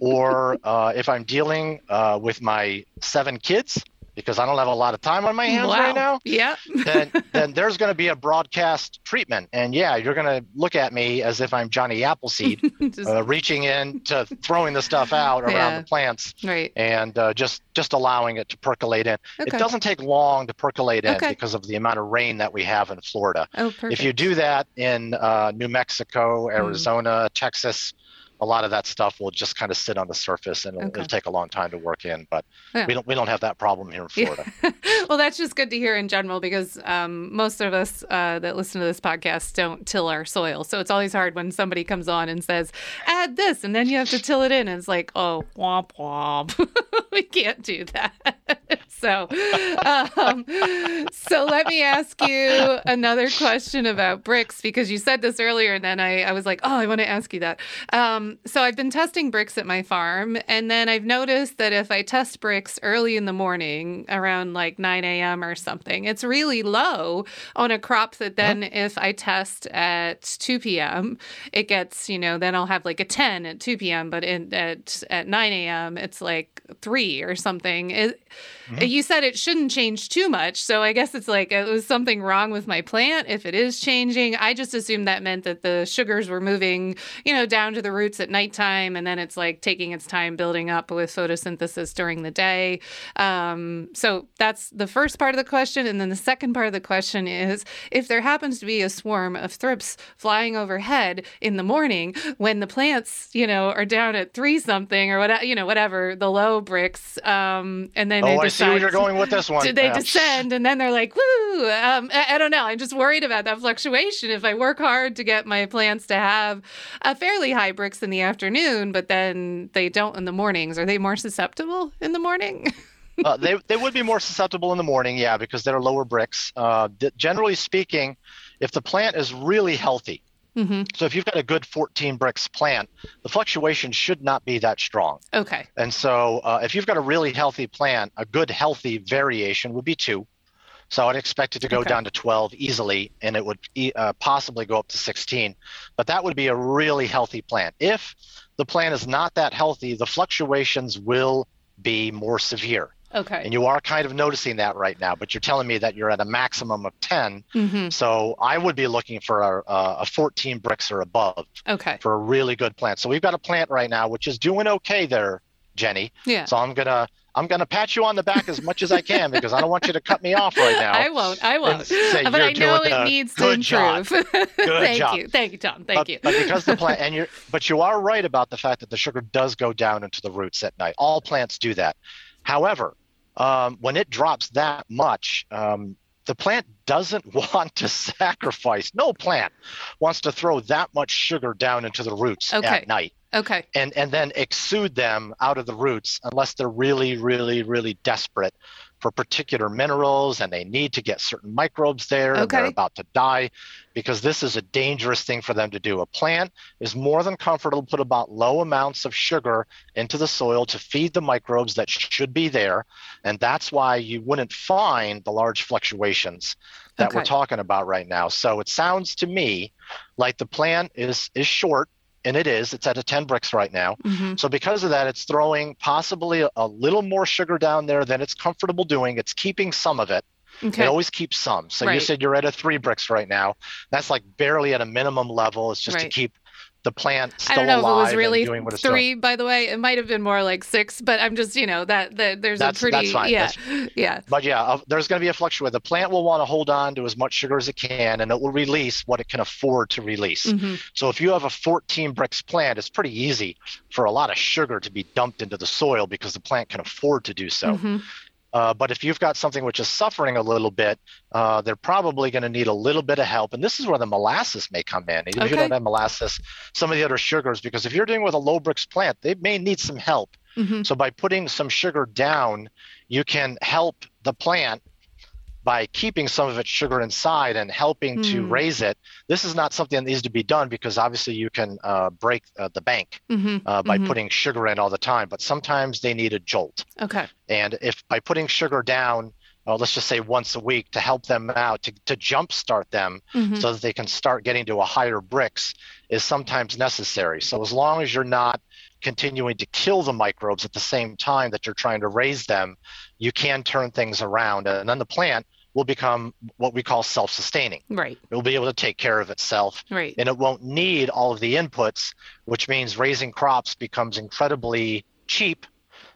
or uh, if I'm dealing uh, with my seven kids because I don't have a lot of time on my hands wow. right now, Yep. then then there's going to be a broadcast treatment, and yeah, you're going to look at me as if I'm Johnny Appleseed, Just- uh, reaching in to throwing the stuff out around Yeah. the plants right. and uh, just just allowing it to percolate in. Okay. It doesn't take long to percolate in Okay. because of the amount of rain that we have in Florida. Oh, perfect. If you do that in uh, New Mexico, Arizona, Texas, a lot of that stuff will just kind of sit on the surface and it'll, Okay. it'll take a long time to work in. But Yeah. we don't we don't have that problem here in Yeah. Florida. well, that's just good to hear in general because um, most of us uh, that listen to this podcast don't till our soil. So it's always hard when somebody comes on and says, add this, and then you have to till it in. And it's like, oh, womp womp. we can't do that. so, um, so let me ask you another question about Brix because you said this earlier, and then I, I was like, oh, I want to ask you that. Um, so I've been testing Brix at my farm, and then I've noticed that if I test Brix early in the morning, around like 9 a.m. or something, it's really low on a crop that then if I test at 2 p.m., it gets, you know, then I'll have like a 10 at 2 p.m., but in, at, at 9 a.m., it's like three or something. It, You said it shouldn't change too much. So I guess it's like it was something wrong with my plant. If it is changing, I just assumed that meant that the sugars were moving, you know, down to the roots at nighttime. And then it's like taking its time building up with photosynthesis during the day. Um, so that's the first part of the question. And then the second part of the question is if there happens to be a swarm of thrips flying overhead in the morning when the plants, you know, are down at three something or whatever, you know, whatever, the low Brix. Um, and then oh, they I you're going with this one. did they Yeah. descend and then they're like woo um, I, I don't know i'm just worried about that fluctuation if i work hard to get my plants to have a fairly high Brix in the afternoon but then they don't in the mornings are they more susceptible in the morning uh, they they would be more susceptible in the morning, yeah, because they're lower Brix. Uh, d- generally speaking, if the plant is really healthy, hmm so if you've got a good 14 Brix plant, the fluctuation should not be that strong. okay And so, uh, if you've got a really healthy plant, a good healthy variation would be two. So I'd expect it to go Okay. down to 12 easily, and it would e- uh, possibly go up to 16. But that would be a really healthy plant. If the plant is not that healthy, the fluctuations will be more severe. Okay And you are kind of noticing that right now, but you're telling me that you're at a maximum of 10. hmm So I would be looking for a, a 14 Brix or above okay for a really good plant. So we've got a plant right now which is doing okay there, Jennie. yeah So I'm gonna I'm gonna pat you on the back as much as I can because I don't want you to cut me off right now. I won't. I won't. say but I know it needs to good job. improve. Thank job. you. Thank you, Tom. Thank but, you. but because the plant and you're but you are right about the fact that the sugar does go down into the roots at night. All plants do that. However, um, when it drops that much, um, the plant doesn't want to sacrifice. No plant wants to throw that much sugar down into the roots Okay. at night okay. and and then exude them out of the roots unless they're really really really desperate for particular minerals and they need to get certain microbes there and they're about to die because this is a dangerous thing for them to do. A plant is more than comfortable to put about low amounts of sugar into the soil to feed the microbes that should be there and that's why you wouldn't find the large fluctuations that we're talking about right now. So it sounds to me like the plant is is short and it is it's at a 10 Brix right now hmm so because of that, it's throwing possibly a, a little more sugar down there than it's comfortable doing. It's keeping some of it. Okay. It always keeps some. So you said you're at a three Brix right now. That's like barely at a minimum level. It's just to keep the plant still I don't know if it was really and doing what it's doing. three, by the way. It might have been more like six, but I'm just, you know, that, that there's That's- a pretty, that's fine. yeah, yeah, But yeah, uh, there's going to be a fluctuation. The plant will want to hold on to as much sugar as it can, and it will release what it can afford to release. hmm So if you have a 14 Brix plant, it's pretty easy for a lot of sugar to be dumped into the soil because the plant can afford to do so. hmm Uh, but if you've got something which is suffering a little bit, uh, they're probably going to need a little bit of help. And this is where the molasses may come in. Even if you don't have molasses, some of the other sugars, because if you're dealing with a low Brix plant, they may need some help. hmm So by putting some sugar down, you can help the plant by keeping some of its sugar inside and helping to Hmm. raise it. This is not something that needs to be done because obviously you can uh, break uh, the bank hmm uh, by Mhm. putting sugar in all the time. But sometimes they need a jolt. Okay. And if by putting sugar down, uh, let's just say once a week to help them out, to, to jumpstart them hmm so that they can start getting to a higher Brix is sometimes necessary. So as long as you're not continuing to kill the microbes at the same time that you're trying to raise them, you can turn things around. And then the plant will become what we call self sustaining. Right. It will be able to take care of itself. Right. And it won't need all of the inputs, which means raising crops becomes incredibly cheap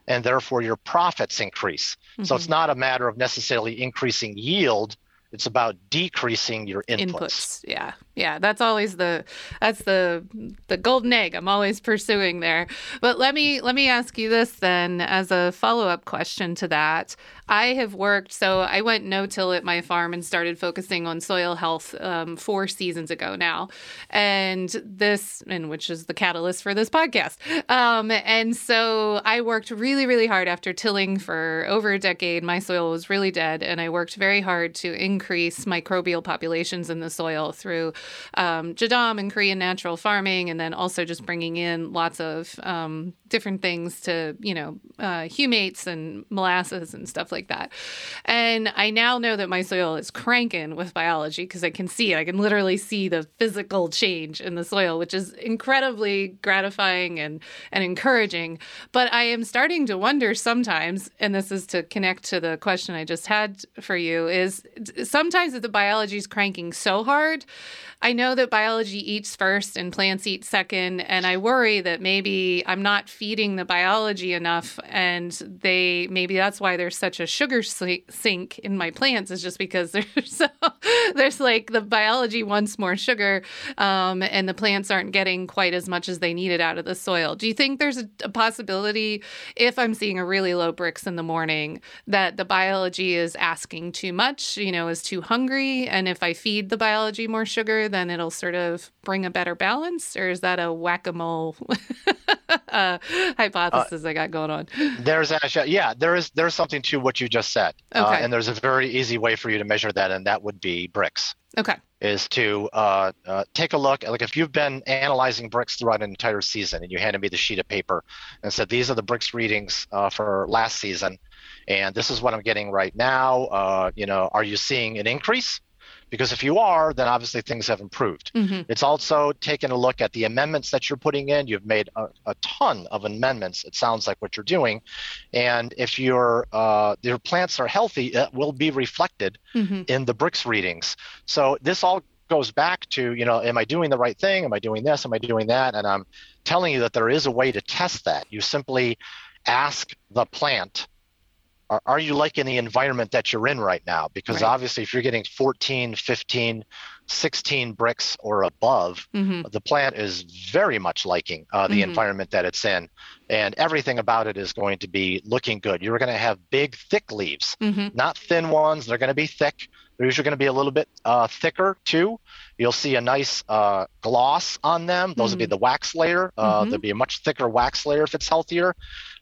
and therefore your profits increase. Mm-hmm. So it's mm-hmm. not a matter of necessarily increasing yield, it's about decreasing your inputs. inputs. Yeah, yeah. That's always the that's the the golden egg I'm always pursuing there. But let me let me ask you this then, as a follow up question to that. I have worked, so I went no till at my farm and started focusing on soil health um, four seasons ago now. And this, and which is the catalyst for this podcast. Um, and so I worked really, really hard after tilling for over a decade. My soil was really dead, and I worked very hard to increase microbial populations in the soil through um, Jadam and Korean natural farming, and then also just bringing in lots of um, different things to, you know, uh, humates and molasses and stuff like that. And I now know that my soil is cranking with biology because I can see it. I can literally see the physical change in the soil, which is incredibly gratifying and, and encouraging. But I am starting to wonder sometimes, and this is to connect to the question I just had for you, is sometimes if the biology is cranking so hard, I know that biology eats first and plants eat second, and I worry that maybe I'm not feeding the biology enough, and they maybe that's why there's such a sugar sink in my plants is just because there's so there's like the biology wants more sugar, um, and the plants aren't getting quite as much as they needed out of the soil. Do you think there's a, a possibility if I'm seeing a really low Brix in the morning that the biology is asking too much, you know, is too hungry, and if I feed the biology more sugar then it'll sort of bring a better balance? Or is that a whack a mole uh, hypothesis uh, I got going on? There's actually, yeah, there is there's something to what you just said. Uh, okay. Uh, and there's a very easy way for you to measure that, and that would be Brix. Okay. Is to uh, uh, take a look, like if you've been analyzing Brix throughout an entire season and you handed me the sheet of paper and said, these are the Brix readings for last season, and this is what I'm getting right now. you know, are you seeing an increase? Because if you are, then obviously things have improved. Mm-hmm. It's also taken a look at the amendments that you're putting in. You've made a, a ton of amendments. It sounds like what you're doing, and if your uh, your plants are healthy, it will be reflected mm-hmm. in the Brix readings. So this all goes back to you know am i doing the right thing am i doing this am i doing that and i'm telling you that there is a way to test that you simply ask the plant are, are you liking the environment that you're in right now? Because right. obviously, if you're getting 14, 15, 16 Brix or above, mm-hmm. the plant is very much liking uh, the mm-hmm. environment that it's in. And everything about it is going to be looking good. You're going to have big, thick leaves, mm-hmm. not thin ones. They're going to be thick. They're usually going to be a little bit uh, thicker too. You'll see a nice uh, gloss on them. Those will be mm-hmm. the wax layer. Uh, mm-hmm. There'll be a much thicker wax layer if it's healthier.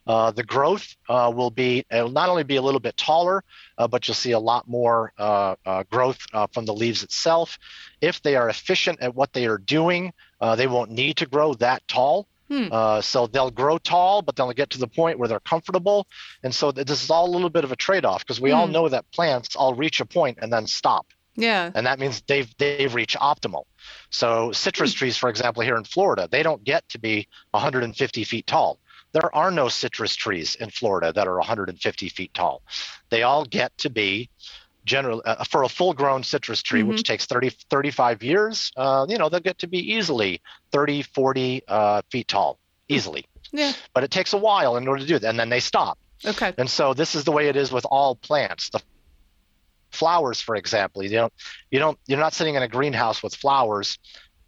Uh, the growth uh, will be it'll not only be a little bit taller, uh, but you'll see a lot more uh, uh, growth uh, from the leaves itself. If they are efficient at what they are doing, they won't need to grow that tall. Hmm. so they'll grow tall, but they'll get to the point where they're comfortable. And so this is all a little bit of a trade-off because we hmm. all know that plants all reach a point and then stop. Yeah. And that means they've they've reached optimal. So citrus hmm. trees, for example, here in Florida, they don't get to be 150 feet tall. There are no citrus trees in Florida that are 150 feet tall. They all get to be generally uh, for a full grown citrus tree, mm-hmm. which takes 30, 35 years, uh, you know, they'll get to be easily 30, 40 uh, feet tall, easily. Yeah. But it takes a while in order to do that. And then they stop. Okay. And so this is the way it is with all plants. The flowers, for example, you don't, you don't, you're not sitting in a greenhouse with flowers.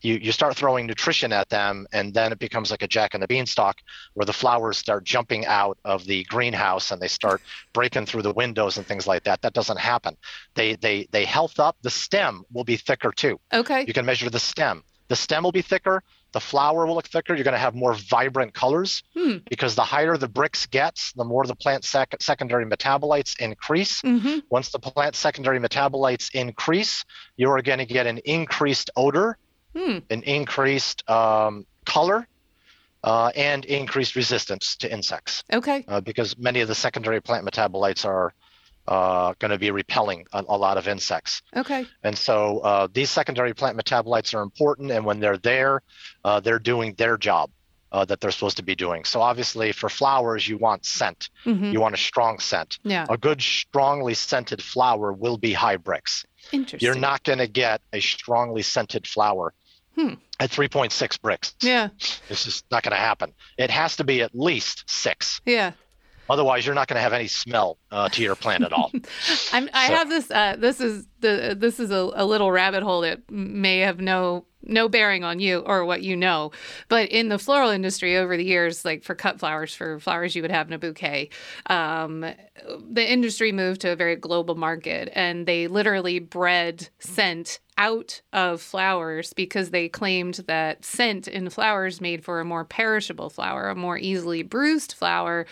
You, you start throwing nutrition at them and then it becomes like a jack and the beanstalk where the flowers start jumping out of the greenhouse and they start breaking through the windows and things like that. That doesn't happen. They they they health up. The stem will be thicker too. Okay. You can measure the stem. The stem will be thicker the flower will look thicker you're going to have more vibrant colors hmm. because the higher the Brix gets the more the plant sec- secondary metabolites increase mm-hmm. once the plant secondary metabolites increase you're going to get an increased odor hmm. an increased um, color, uh, and increased resistance to insects. Okay. Uh, because many of the secondary plant metabolites are uh, going to be repelling a, a, lot of insects. Okay. And so uh, these secondary plant metabolites are important, and when they're there, uh, they're doing their job. uh, that they're supposed to be doing. So obviously, for flowers, you want scent. Mhm. You want a strong scent. Yeah. A good, strongly scented flower will be high Brix. Interesting. You're not going to get a strongly scented flower Hmm. at 3.6 Brix. Yeah. It's just not going to happen. It has to be at least six. Yeah. Otherwise, you're not going to have any smell uh, to your plant at all. I'm, I So- have this. Uh, this is the. This is a, a little rabbit hole that may have no no bearing on you or what you know, but in the floral industry over the years, like for cut flowers, for flowers you would have in a bouquet, um, the industry moved to a very global market, and they literally bred scent out of flowers because they claimed that scent in flowers made for a more perishable flower, a more easily bruised flower,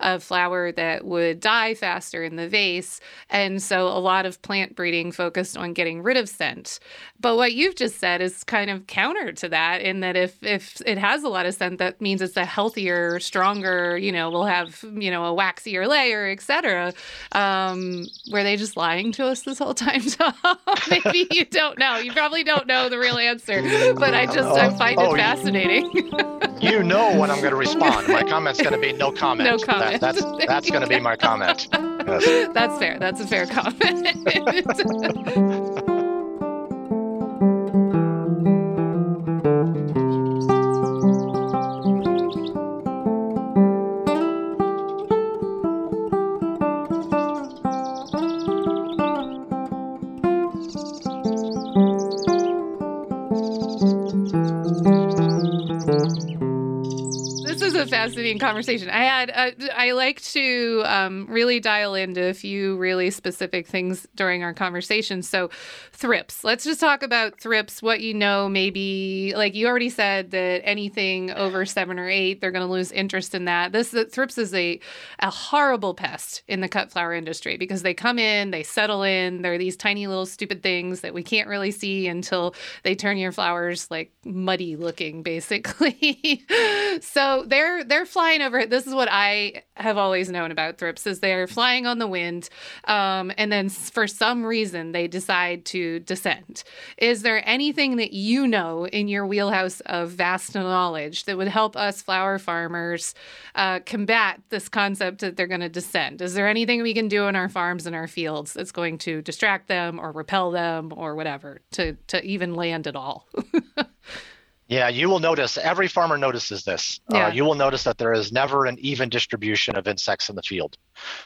a flower that would die faster in the vase. And so a lot of plant breeding focused on getting rid of scent. But what you've just said is kind of counter to that in that if if it has a lot of scent, that means it's a healthier, stronger, you know, we'll have, you know, a waxier layer, etc. Um, were they just lying to us this whole time? Maybe you don't know. You probably don't know the real answer. But I just I find Oh, it fascinating. you know what I'm going to respond. My comment's going to be no comment. No That- comment. that's that's going to be my comment. Yes. That's fair. That's a fair comment. Conversation. I had I like to um, really dial into a few really specific things during our conversation. So, thrips. Let's just talk about thrips. What you know, maybe like you already said that anything over seven or eight, they're going to lose interest in that. This the thrips is a a horrible pest in the cut flower industry because they come in, they settle in. They're these tiny little stupid things that we can't really see until they turn your flowers like muddy looking, basically. so they're they're flying over. This is what I have always known about thrips is they're flying on the wind, um, and then for some reason they decide to descend. Is there anything that you know in your wheelhouse of vast knowledge that would help us flower farmers uh, combat this concept that they're going to descend? Is there anything we can do in our farms and our fields that's going to distract them or repel them or whatever to to even land at all? Yeah, you will notice, every farmer notices this. Yeah. Uh, you will notice that there is never an even distribution of insects in the field.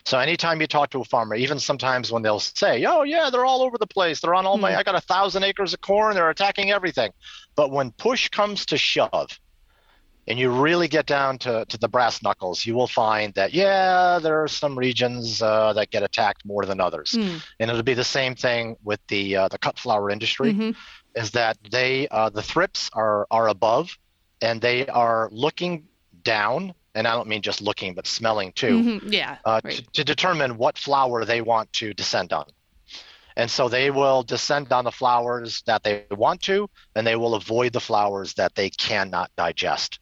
So anytime you talk to a farmer, even sometimes when they'll say, oh, yeah, they're all over the place. They're on all my, Hmm. I got a thousand acres of corn. They're attacking everything. But when push comes to shove, and you really get down to, to the brass knuckles, you will find that, yeah, there are some regions uh, that get attacked more than others. Hmm. And it'll be the same thing with the, uh, the cut flower industry Mhm. Is that they uh, the thrips are are above and they are looking down and i don't mean just looking but smelling too Mhm. Yeah. uh, right. to, to determine what flower they want to descend on and so they will descend on the flowers that they want to and they will avoid the flowers that they cannot digest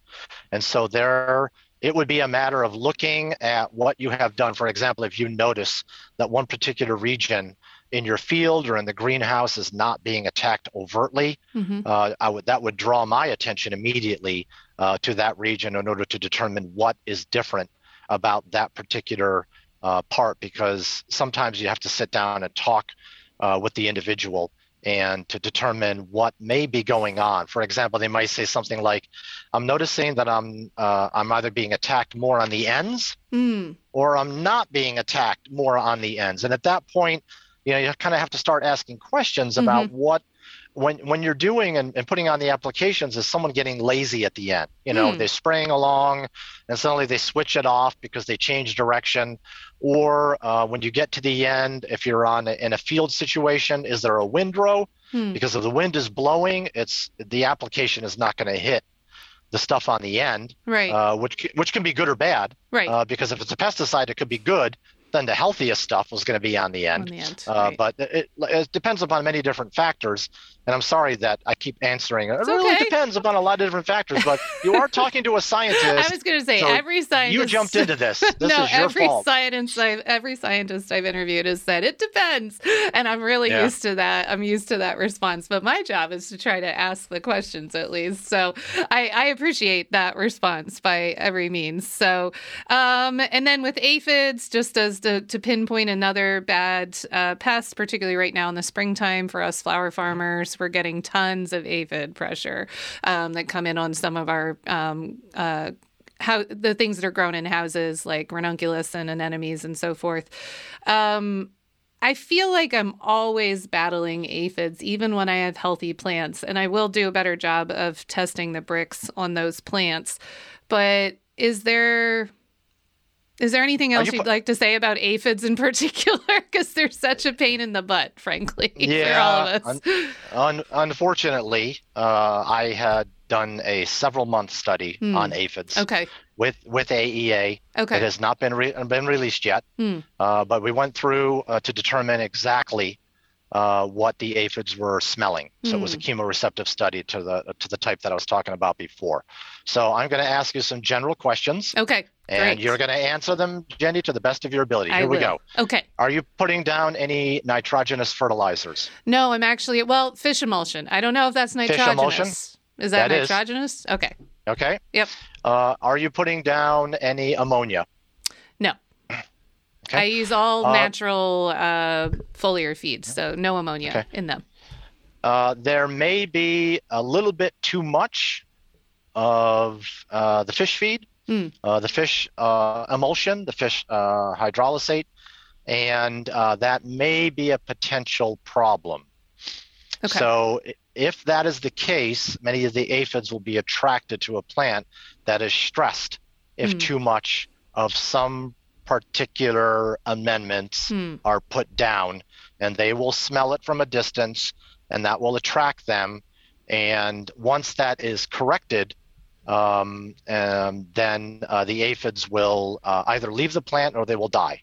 and so there it would be a matter of looking at what you have done for example if you notice that one particular region in your field or in the greenhouse is not being attacked overtly Mhm. uh, I would that would draw my attention immediately uh, to that region in order to determine what is different about that particular uh, part because sometimes you have to sit down and talk uh, with the individual and to determine what may be going on. For example, they might say something like, "I'm noticing that I'm uh, I'm either being attacked more on the ends Mm. or I'm not being attacked more on the ends. And at that point, you know, you kind of have to start asking questions about what when when you're doing and, and putting on the applications is someone getting lazy at the end. You know, Hmm. they're spraying along and suddenly they switch it off because they change direction. Or uh, when you get to the end, if you're on a, in a field situation, is there a windrow? Hmm. Because if the wind is blowing, it's the application is not going to hit the stuff on the end, Right. uh, which which can be good or bad. right. Uh, because if it's a pesticide, it could be good. Then the healthiest stuff was going to be on the on end. the end. Uh, right. But it, it depends upon many different factors. And I'm sorry that I keep answering. It really okay. depends upon a lot of different factors, but you are talking to a scientist. I was going to say so every scientist. you jumped into this. This no, is your every fault. scientist I've every scientist I've interviewed has said it depends, and I'm really Yeah. used to that. I'm used to that response. But my job is to try to ask the questions at least. So I, I appreciate that response by every means. So, um, and then with aphids, just as to, to pinpoint another bad uh, pest, particularly right now in the springtime for us flower farmers, we're getting tons of aphid pressure um, that come in on some of our um, uh, how the things that are grown in houses like ranunculus and anemones and so forth. Um, I feel like I'm always battling aphids, even when I have healthy plants, and I will do a better job of testing the Brix on those plants. But is there is there anything else you you'd pu- like to say about aphids in particular? Because they're such a pain in the butt, frankly, for all Yeah, of us. Un- unfortunately, uh, I had done a several month study Hmm. on aphids Okay, with with AEA. Okay. It has not been re- been released yet, Hmm. uh, but we went through uh, to determine exactly uh, what the aphids were smelling. So it was a chemoreceptive study to the to the type that I was talking about before. So I'm going to ask you some general questions, okay. and great. you're going to answer them, Jennie, to the best of your ability. I Here we will. go. Okay. Are you putting down any nitrogenous fertilizers? No, I'm actually well fish emulsion. I don't know if that's nitrogenous. Fish emulsion? Is that, That is. nitrogenous? Okay. Okay. Yep. Uh, are you putting down any ammonia? Okay. I use all Uh, natural uh, foliar feeds, so no ammonia Okay. in them. Uh, there may be a little bit too much of uh, the fish feed, uh, the fish uh, emulsion, the fish uh, hydrolysate, and uh, that may be a potential problem. Okay. So, if that is the case, many of the aphids will be attracted to a plant that is stressed if Hmm. too much of some particular amendments Hmm. are put down, and they will smell it from a distance, and that will attract them. And once that is corrected, um, um, then uh, the aphids will uh, either leave the plant or they will die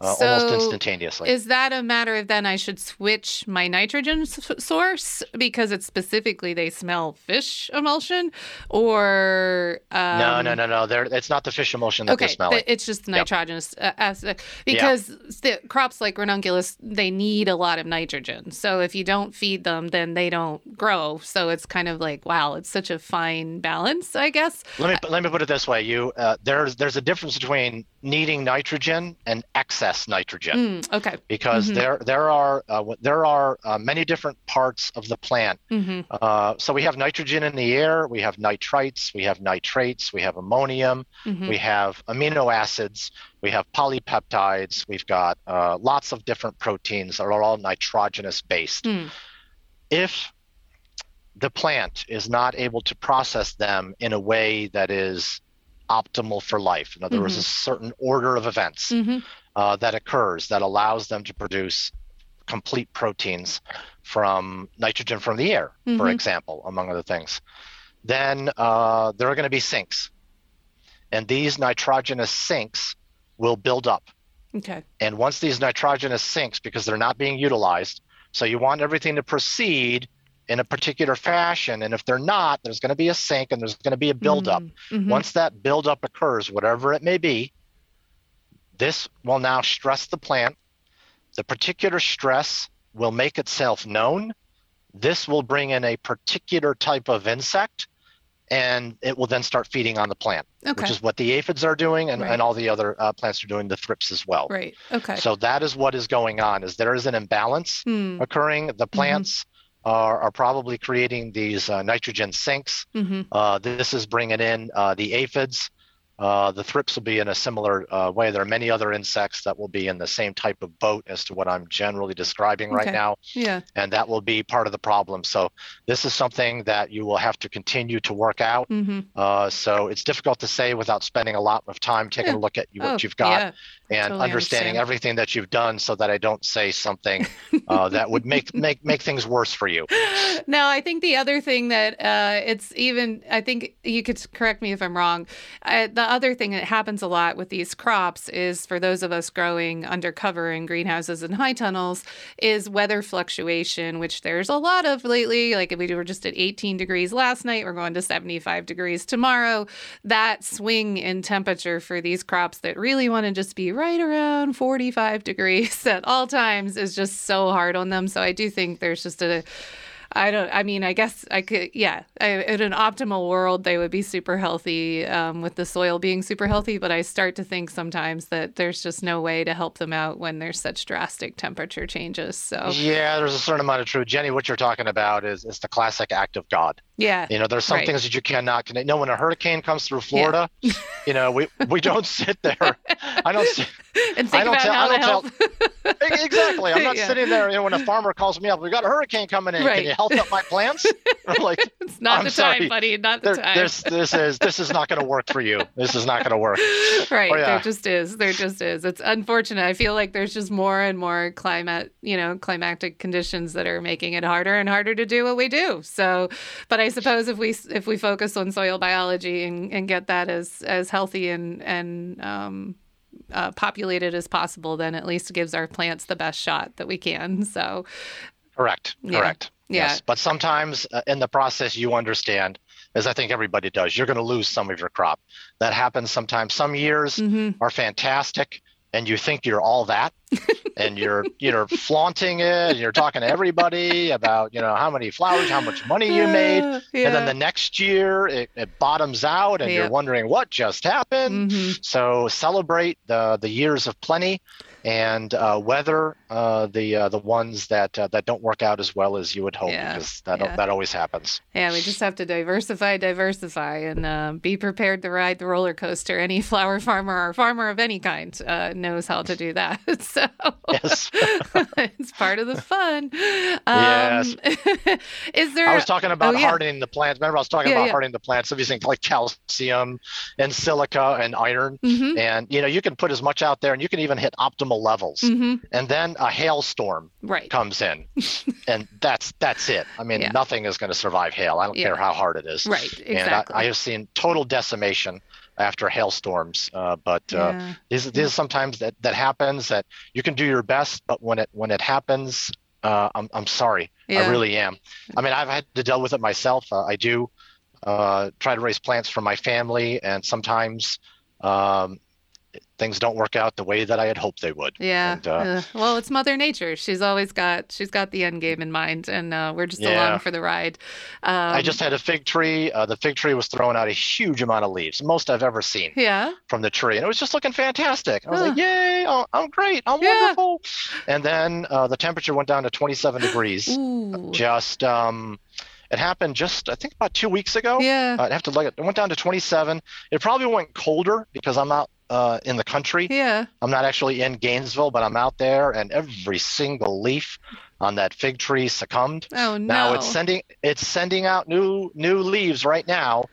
uh, almost So, instantaneously. Is that a matter of then I should switch my nitrogen s- source because it's specifically they smell fish emulsion, or um, no, no, no, no. They're, it's not the fish emulsion that Okay, they're smelling. it's just the Yep. nitrogenous uh, aspect because the crops like ranunculus they need a lot of nitrogen. So if you don't feed them, then they don't grow. So it's kind of like wow, it's such a fine balance, I guess. Let me let me put it this way: you uh, there's there's a difference between needing nitrogen and excess nitrogen. Mm, okay. because Mhm. there there are uh, there are uh, many different parts of the plant. hmm Uh, so we have nitrogen in the air, we have nitrites, we have nitrates, we have ammonium, hmm we have amino acids, we have polypeptides, we've got uh, lots of different proteins that are all nitrogenous based. Mm. If the plant is not able to process them in a way that is optimal for life, in other words, Mhm. a certain order of events, hmm uh, that occurs that allows them to produce complete proteins from nitrogen from the air, for Mhm. example, among other things. Then uh, there are going to be sinks. And these nitrogenous sinks will build up. Okay. And once these nitrogenous sinks, because they're not being utilized, so you want everything to proceed in a particular fashion. And if they're not, there's going to be a sink and there's going to be a buildup. Mhm. Once that buildup occurs, whatever it may be, this will now stress the plant. The particular stress will make itself known. This will bring in a particular type of insect, and it will then start feeding on the plant, Okay. which is what the aphids are doing, and, Right. and all the other uh, plants are doing, the thrips as well. right. Okay. So that is what is going on. Is there is an imbalance Hmm. occurring? The plants are, are probably creating these uh, nitrogen sinks. hmm Uh, this is bringing in uh, the aphids. Uh, the thrips will be in a similar uh, way. There are many other insects that will be in the same type of boat as to what I'm generally describing right now, Yeah. and that will be part of the problem. So this is something that you will have to continue to work out. hmm Uh, so it's difficult to say without spending a lot of time taking Yeah. a look at what oh, you've got Yeah. And totally understanding understand. everything that you've done, so that I don't say something uh, that would make make make things worse for you. No, I think the other thing that uh, it's even. I think you could correct me if I'm wrong. Uh, the other thing that happens a lot with these crops is for those of us growing undercover in greenhouses and high tunnels is weather fluctuation, which there's a lot of lately. Like we were just at 18 degrees last night, we're going to 75 degrees tomorrow. That swing in temperature for these crops that really want to just be right around 45 degrees at all times is just so hard on them. So I do think there's just a I don't. I mean, I guess I could. Yeah, I, in an optimal world, they would be super healthy um, with the soil being super healthy. But I start to think sometimes that there's just no way to help them out when there's such drastic temperature changes. So yeah, there's a certain amount of truth. Jennie, what you're talking about is is the classic act of God. Yeah. You know, there's some right. things that you cannot connect. No, when a hurricane comes through Florida, yeah. you know, we we don't sit there. I don't sit. And think about tell, how to help. Tell, exactly. I'm not yeah. sitting there. You know, when a farmer calls me up, we got a hurricane coming in. Right. Help up my plants? Like, it's not I'm the sorry. time, buddy. Not the there, time. This this is this is not going to work for you. This is not going to work. Right. Yeah. There just is. There just is. It's unfortunate. I feel like there's just more and more climate, you know, climatic conditions that are making it harder and harder to do what we do. So, but I suppose if we if we focus on soil biology and, and get that as as healthy and and um, uh, populated as possible, then at least gives our plants the best shot that we can. So, correct, yeah. correct. Yeah. Yes, but sometimes uh, in the process, you understand, as I think everybody does, you're going to lose some of your crop. That happens sometimes. Some years mm-hmm. are fantastic, and you think you're all that, and you're you're flaunting it and you're talking to everybody about you know how many flowers how much money you made uh, yeah. and then the next year it, it bottoms out and you're wondering what just happened mm-hmm. so celebrate the the years of plenty and uh, weather uh, the uh, the ones that uh, that don't work out as well as you would hope yeah, because that yeah. that always happens. Yeah, we just have to diversify, diversify, and uh, be prepared to ride the roller coaster. Any flower farmer or farmer of any kind uh, knows how to do that. so yes. it's part of the fun. Um, yes. is there? I was talking about oh, yeah. hardening the plants. Remember, I was talking about hardening the plants. Of these things like calcium and silica and iron, mm-hmm. and you know you can put as much out there, and you can even hit optimal levels. Mm-hmm. And then a hailstorm right. comes in, and that's that's it. I mean, yeah. nothing is going to survive hail. I don't yeah. care how hard it is. Right. Exactly. And I, I have seen total decimation after hailstorms. Uh, but uh, yeah. these, these sometimes that, that happens that you can do your best, but when it when it happens, uh, I'm I'm sorry. Yeah. I really am. I mean, I've had to deal with it myself. Uh, I do uh, try to raise plants for my family, and sometimes um, things don't work out the way that I had hoped they would. Yeah. And, uh, well, it's Mother Nature. She's always got she's got the end game in mind, and uh, we're just yeah. along for the ride. Um, I just had a fig tree. Uh, the fig tree was throwing out a huge amount of leaves, most I've ever seen. Yeah. From the tree, and it was just looking fantastic. I was like, "Yay! Oh, I'm great. I'm yeah. wonderful." And then uh, the temperature went down to 27 degrees. Ooh. Just um, it happened just, I think, about two weeks ago. Yeah. Uh, I'd have to look. It went down to 27. It probably went colder because I'm out uh, in the country. Yeah. I'm not actually in Gainesville, but I'm out there, and every single leaf on that fig tree succumbed. Oh no! Now it's sending it's sending out new new leaves right now,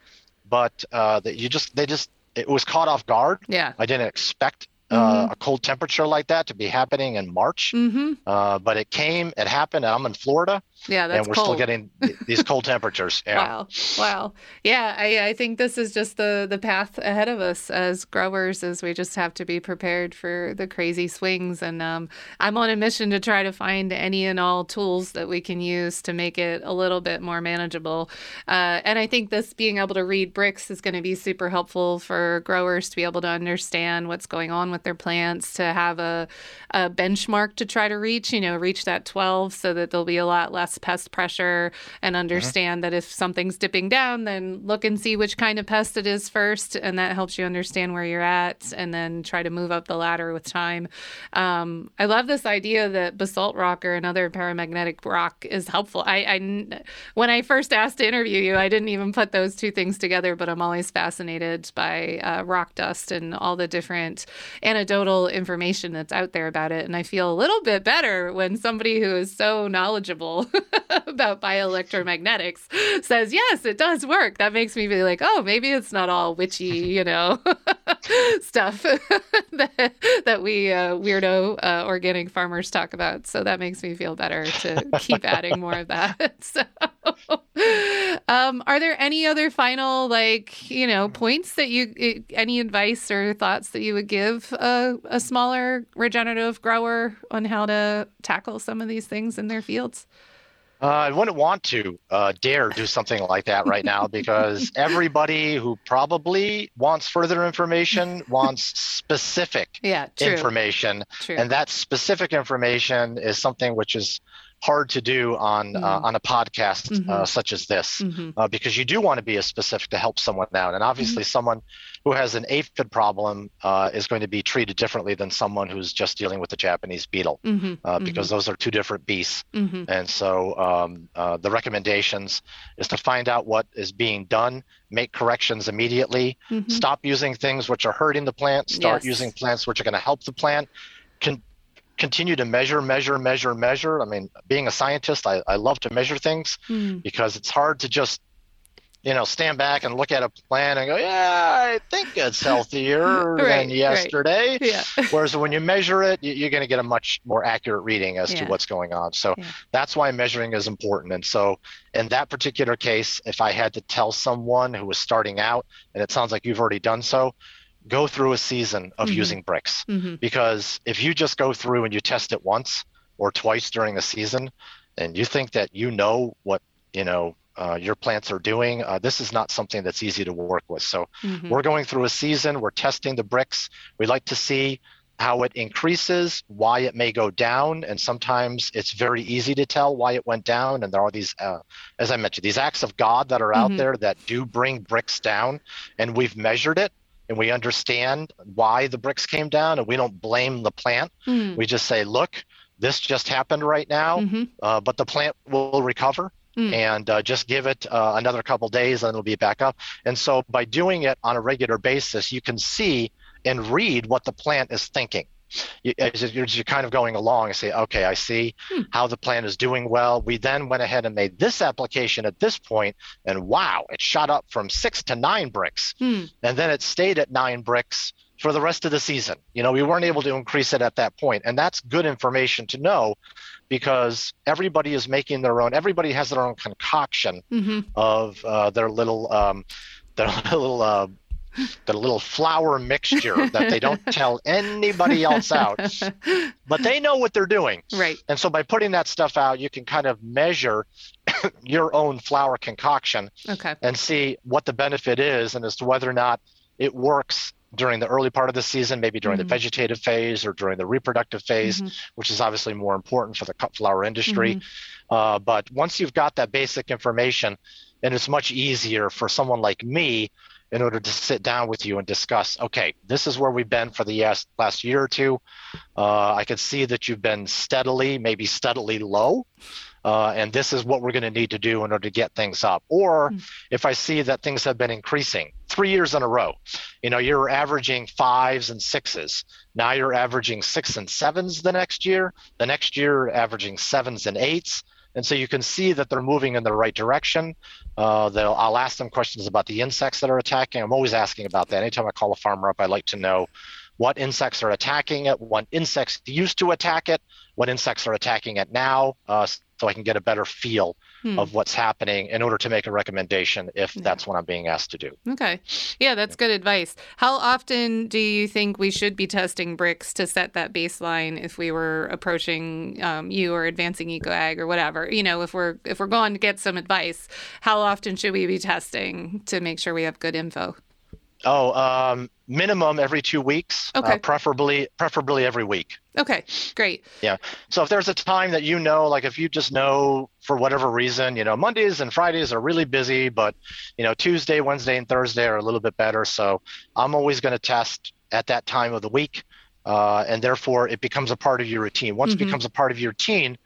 but uh, that you just they just it was caught off guard. Yeah. I didn't expect uh, mm-hmm. a cold temperature like that to be happening in March. Mm-hmm. Uh, but it came, it happened. I'm in Florida. Yeah, that's and we're cold. still getting these cold temperatures. Yeah. Wow, wow. Yeah, I, I think this is just the the path ahead of us as growers. Is we just have to be prepared for the crazy swings. And um, I'm on a mission to try to find any and all tools that we can use to make it a little bit more manageable. Uh, and I think this being able to read Brix is going to be super helpful for growers to be able to understand what's going on with their plants, to have a, a benchmark to try to reach. You know, reach that 12 so that there'll be a lot less pest pressure and mm-hmm. understand mm-hmm. that if something's dipping down, then look and see which kind of pest it is first. And that helps you understand where you're at and then try to move up the ladder with time. Um, I love this idea that basalt rock or another paramagnetic rock is helpful. I, I, when I first asked to interview you, I didn't even put those two things together, but I'm always fascinated by uh, rock dust and all the different anecdotal information that's out there about it. And I feel a little bit better when somebody who is so knowledgeable about bioelectromagnetics says, yes, it does work. That makes me be like, oh, maybe it's not all witchy, you know? stuff that, that we uh, weirdo uh, organic farmers talk about. So that makes me feel better to keep adding more of that. So, um, are there any other final, like, you know, points that you, any advice or thoughts that you would give a, a smaller regenerative grower on how to tackle some of these things in their fields? Uh, I wouldn't want to uh, dare do something like that right now because everybody who probably wants further information wants specific yeah, true. information. True. And that specific information is something which is hard to do on mm-hmm. uh, on a podcast uh, mm-hmm. such as this mm-hmm. Uh, because you do want to be as specific to help someone out. And obviously, mm-hmm. someone who has an aphid problem uh, is going to be treated differently than someone who's just dealing with the Japanese beetle, mm-hmm, uh, mm-hmm. because those are two different beasts. And so um, uh, the recommendations is to find out what is being done, make corrections immediately, stop using things which are hurting the plant, start yes. using plants which are going to help the plant. Can, continue to measure, measure, measure, measure. I mean, being a scientist, I, I love to measure things mm. because it's hard to just you know, stand back and look at a plan and go, yeah, I think it's healthier right, than yesterday. Right. Yeah. Whereas when you measure it, you're going to get a much more accurate reading as yeah. to what's going on. So yeah. that's why measuring is important. And so in that particular case, if I had to tell someone who was starting out, and it sounds like you've already done so, go through a season of mm-hmm. using Brix Mm-hmm. Because if you just go through and you test it once or twice during a season, and you think that you know what, you know, uh, your plants are doing. Uh, this is not something that's easy to work with. So mm-hmm. we're going through a season. We're testing the Brix. We like to see how it increases, why it may go down, and sometimes it's very easy to tell why it went down. And there are these, uh, as I mentioned, these acts of God that are out mm-hmm. there that do bring Brix down, and we've measured it. And we understand why the Brix came down, and we don't blame the plant. Mm-hmm. We just say, look, this just happened right now, mm-hmm. uh, but the plant will recover mm. and uh, just give it uh, another couple days and it'll be back up. And so by doing it on a regular basis, you can see and read what the plant is thinking. You, as you're, kind of going along and say, okay, I see hmm. how the plant is doing well. We then went ahead and made this application at this point, and wow, it shot up from six to nine Brix. Hmm. And then it stayed at nine Brix for the rest of the season. You know, we weren't able to increase it at that point, and that's good information to know because everybody is making their own. Everybody has their own concoction mm-hmm. of uh, their little um, their little. Uh, the little flour mixture that they don't tell anybody else out, but they know what they're doing. Right. And so by putting that stuff out, you can kind of measure your own flour concoction okay. and see what the benefit is and as to whether or not it works during the early part of the season, maybe during mm-hmm. the vegetative phase or during the reproductive phase, mm-hmm. which is obviously more important for the cut flower industry. Mm-hmm. Uh, but once you've got that basic information, and it's much easier for someone like me in order to sit down with you and discuss okay this is where we've been for the last, last year or two uh, i can see that you've been steadily maybe steadily low uh, and this is what we're going to need to do in order to get things up. Or mm. if I see that things have been increasing three years in a row, you know, you're averaging fives and sixes. Now you're averaging six and sevens the next year. The next year, averaging sevens and eights. And so you can see that they're moving in the right direction. Uh, I'll ask them questions about the insects that are attacking. I'm always asking about that. Anytime I call a farmer up, I like to know what insects are attacking it, what insects used to attack it, what insects are attacking it now, uh, so I can get a better feel hmm. of what's happening in order to make a recommendation if yeah. that's what I'm being asked to do. Okay. Yeah, that's good advice. How often do you think we should be testing Brix to set that baseline if we were approaching um, you or advancing ecoag or whatever? You know, if we're if we're going to get some advice, how often should we be testing to make sure we have good info? Oh, um, minimum every two weeks. Uh, okay. Uh, preferably, preferably every week. Okay, great. Yeah. So if there's a time that you know, like if you just know for whatever reason, you know, Mondays and Fridays are really busy, but you know, Tuesday, Wednesday, and Thursday are a little bit better. So I'm always going to test at that time of the week, uh, and therefore it becomes a part of your routine. Once mm-hmm. it becomes a part of your routine,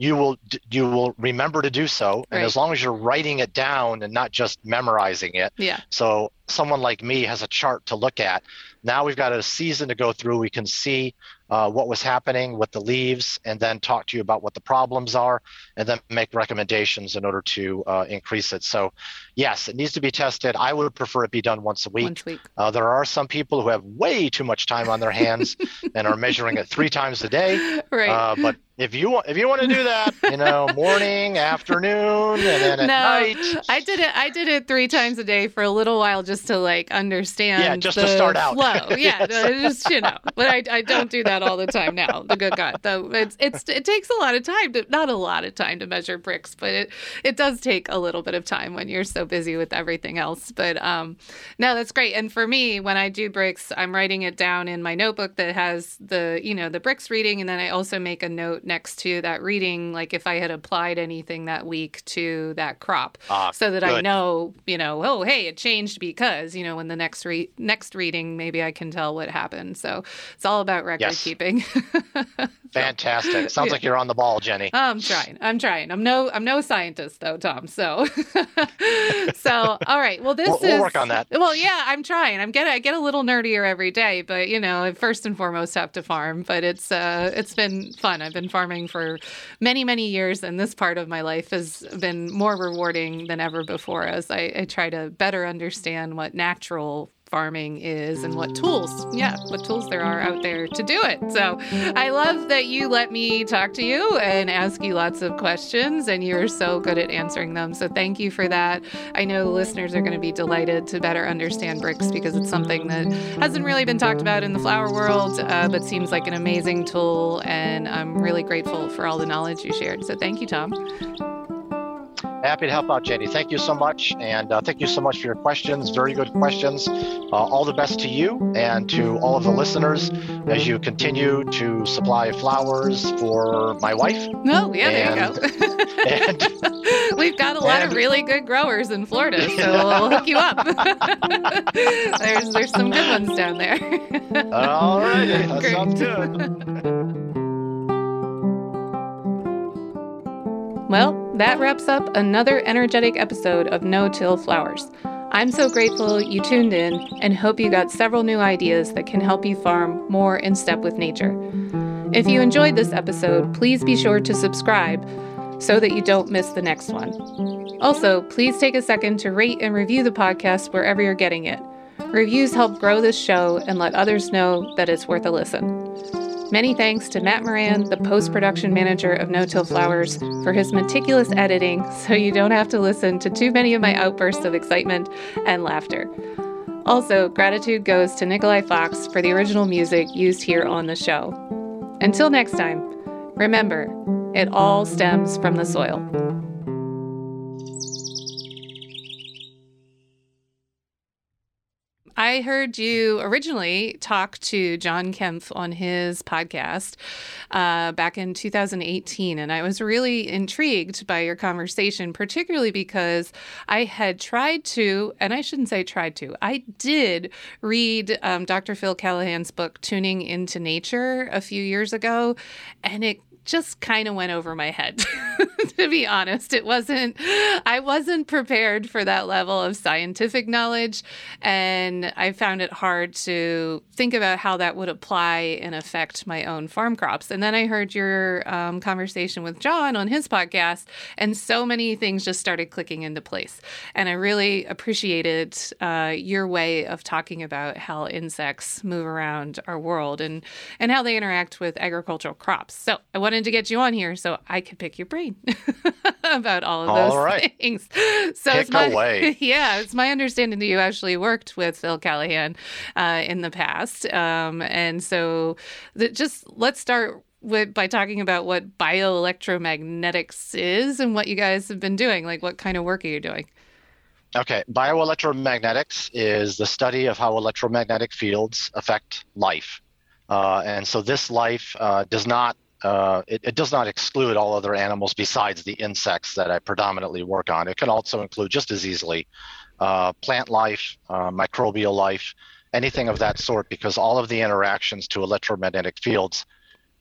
you will you will remember to do so and right. as long as you're writing it down and not just memorizing it yeah so someone like me has a chart to look at Now we've got a season to go through. We can see uh, what was happening with the leaves and then talk to you about what the problems are and then make recommendations in order to uh, increase it. So, yes, it needs to be tested. I would prefer it be done once a week. Once a week. Uh, there are some people who have way too much time on their hands and are measuring it three times a day. Right. Uh, but if you want, if you want to do that, you know, morning, afternoon, and then at no, night. I did it. I did it three times a day for a little while just to like understand. Yeah, just the to start out. Flow. Yeah, Yes. just you know. But I, I don't do that all the time now. The good God, though, it's it's it takes a lot of time to not a lot of time to measure Brix, but it it does take a little bit of time when you're so busy with everything else. But um, no, that's great. And for me, when I do Brix, I'm writing it down in my notebook that has the you know the Brix reading, and then I also make a note next to that reading, like if I had applied anything that week to that crop, Ah, so that I know, you know, oh hey, it changed because you know when the next re- next reading, maybe I can tell what happened. So it's all about record Yes. keeping. Fantastic. Sounds Yeah. like you're on the ball, Jennie. I'm trying. I'm trying. I'm no I'm no scientist though, Tom. So so all right. Well, this We'll- is we'll work on that. Well, yeah, I'm trying. I'm getting I get a little nerdier every day, but you know, first and foremost have to farm. But it's uh it's been fun. I've been farming for many many years, and this part of my life has been more rewarding than ever before as I, I try to better understand what natural farming is and what tools yeah what tools there are out there to do it. So i love that you let me talk to you and ask you lots of questions and you're so good at answering them. So thank you for that. I know the listeners are going to be delighted to better understand Brix because it's something that hasn't really been talked about in the flower world uh, but seems like an amazing tool and i'm really grateful for all the knowledge you shared. So thank you tom Happy to help out, Jennie. Thank you so much. And uh, thank you so much for your questions. Very good questions. Uh, all the best to you and to all of the listeners as you continue to supply flowers for my wife. oh yeah there you go And We've got a lot of really good growers in Florida, so we'll hook you up. there's there's some good ones down there. all right, that Great. sounds good. Well, that wraps up another energetic episode of No Till Flowers. I'm so grateful you tuned in and hope you got several new ideas that can help you farm more in step with nature. If you enjoyed this episode, please be sure to subscribe so that you don't miss the next one. Also, please take a second to rate and review the podcast wherever you're getting it. Reviews help grow this show and let others know that it's worth a listen. Many thanks to Matt Moran, the post production manager of No Till Flowers, for his meticulous editing so you don't have to listen to too many of my outbursts of excitement and laughter. Also, gratitude goes to Nikolai Fox for the original music used here on the show. Until next time, remember, it all stems from the soil. I heard you originally talk to John Kempf on his podcast uh, back in 2018, and I was really intrigued by your conversation, particularly because I had tried to, and I shouldn't say tried to, I did read um, Dr. Phil Callahan's book, Tuning into Nature, a few years ago, and it just kind of went over my head to be honest. It wasn't i wasn't prepared for that level of scientific knowledge and i found it hard to think about how that would apply and affect my own farm crops. And then i heard your um, conversation with john on his podcast and so many things just started clicking into place. And i really appreciated uh, your way of talking about how insects move around our world and and how they interact with agricultural crops. So i wanted to get you on here so i could pick your brain about all of those All right. things. So Pick it's my away. yeah it's my understanding that you actually worked with phil callahan uh, in the past. Um, and so the, just let's start with by talking about what bioelectromagnetics is and what you guys have been doing. Like what kind of work are you doing? Okay, bioelectromagnetics is the study of how electromagnetic fields affect life, uh, and so this life uh, does not uh, it, it does not exclude all other animals besides the insects that I predominantly work on. It can also include just as easily uh, plant life, uh, microbial life, anything of that sort, because all of the interactions to electromagnetic fields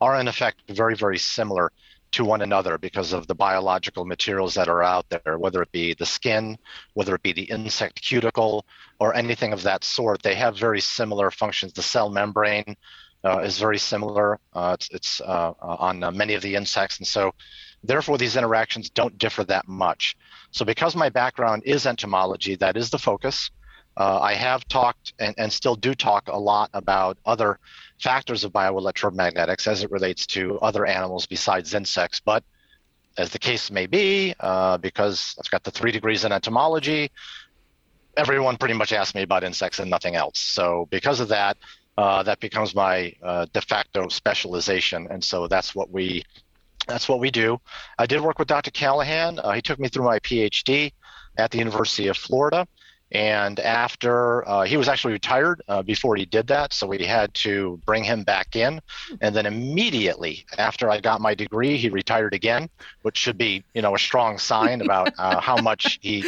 are in effect very very similar. to one another because of the biological materials that are out there, whether it be the skin, whether it be the insect cuticle, or anything of that sort. They have very similar functions. The cell membrane uh, is very similar. Uh, it's, it's uh, uh on uh, many of the insects, and so therefore these interactions don't differ that much. So because my background is entomology, that is the focus. Uh, I have talked and, and still do talk a lot about other factors of bioelectromagnetics as it relates to other animals besides insects. But as the case may be, because I've got the three degrees in entomology, everyone pretty much asks me about insects and nothing else. So because of that, uh, that becomes my uh, de facto specialization, and so that's what we that's what we do. I did work with Dr. Callahan. Uh, he took me through my PhD at the University of Florida. And after uh, he was actually retired uh, before he did that, so we had to bring him back in. And then immediately after I got my degree, he retired again, which should be, you know, a strong sign about uh, how much he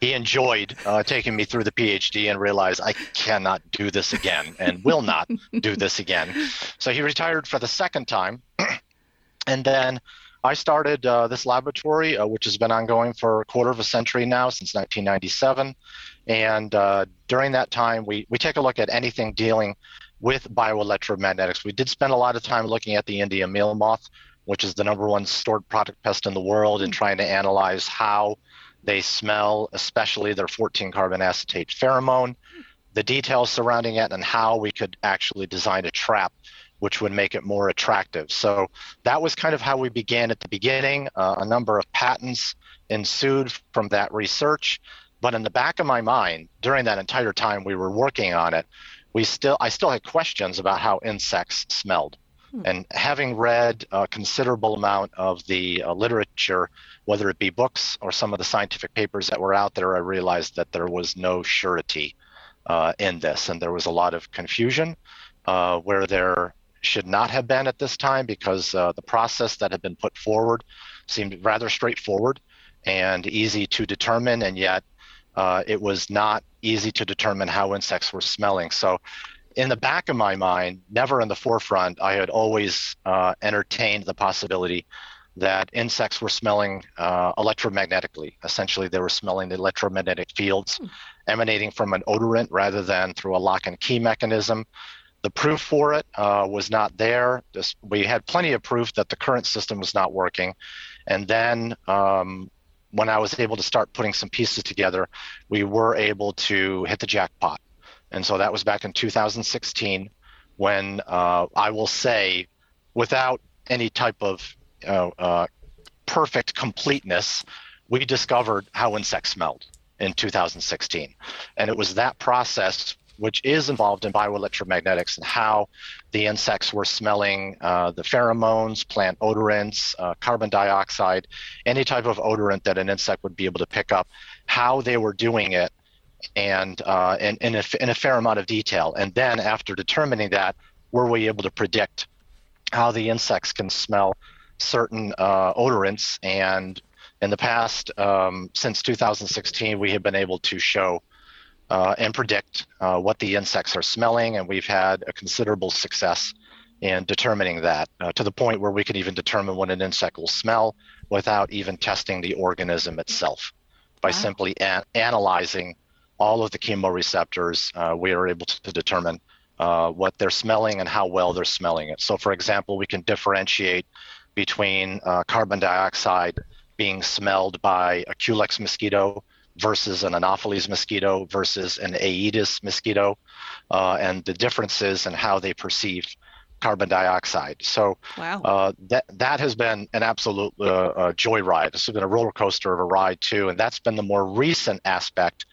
he enjoyed uh, taking me through the PhD and realized I cannot do this again and will not do this again. So he retired for the second time, and then I started uh, this laboratory, uh, which has been ongoing for a quarter of a century now, since 1997. And uh, during that time, we, we take a look at anything dealing with bioelectromagnetics. We did spend a lot of time looking at the Indian meal moth, which is the number one stored product pest in the world, and trying to analyze how they smell, especially their 14 carbon acetate pheromone, the details surrounding it, and how we could actually design a trap which would make it more attractive. So that was kind of how we began at the beginning. Uh, a number of patents ensued from that research. But in the back of my mind, during that entire time we were working on it, we still I still had questions about how insects smelled. Hmm. And having read a considerable amount of the uh, literature, whether it be books or some of the scientific papers that were out there, I realized that there was no surety uh, in this, and there was a lot of confusion uh, where there should not have been at this time because uh, the process that had been put forward seemed rather straightforward and easy to determine, and yet uh, it was not easy to determine how insects were smelling. So, in the back of my mind, never in the forefront, I had always uh, entertained the possibility that insects were smelling uh, electromagnetically. Essentially, they were smelling the electromagnetic fields hmm. emanating from an odorant rather than through a lock and key mechanism. The proof for it uh, was not there. This, we had plenty of proof that the current system was not working. And then um, when I was able to start putting some pieces together, we were able to hit the jackpot. And so that was back in 2016 when uh, I will say, without any type of uh, perfect completeness, we discovered how insects smelled in 2016. And it was that process which is involved in bioelectromagnetics and how the insects were smelling uh, the pheromones, plant odorants, uh, carbon dioxide, any type of odorant that an insect would be able to pick up, how they were doing it, and uh, in, in, a, in a fair amount of detail. And then after determining that, were we able to predict how the insects can smell certain uh, odorants? And in the past, um, since 2016, we have been able to show uh, and predict uh, what the insects are smelling, and we've had a considerable success in determining that uh, to the point where we can even determine what an insect will smell without even testing the organism itself. By wow. simply analyzing all of the chemoreceptors, uh, we are able to, to determine uh, what they're smelling and how well they're smelling it. So, for example, we can differentiate between uh, carbon dioxide being smelled by a Culex mosquito versus an Anopheles mosquito versus an Aedes mosquito, uh, and the differences in how they perceive carbon dioxide. So wow. uh, that that has been an absolute uh, uh, joyride. This has been a roller coaster of a ride too, and that's been the more recent aspect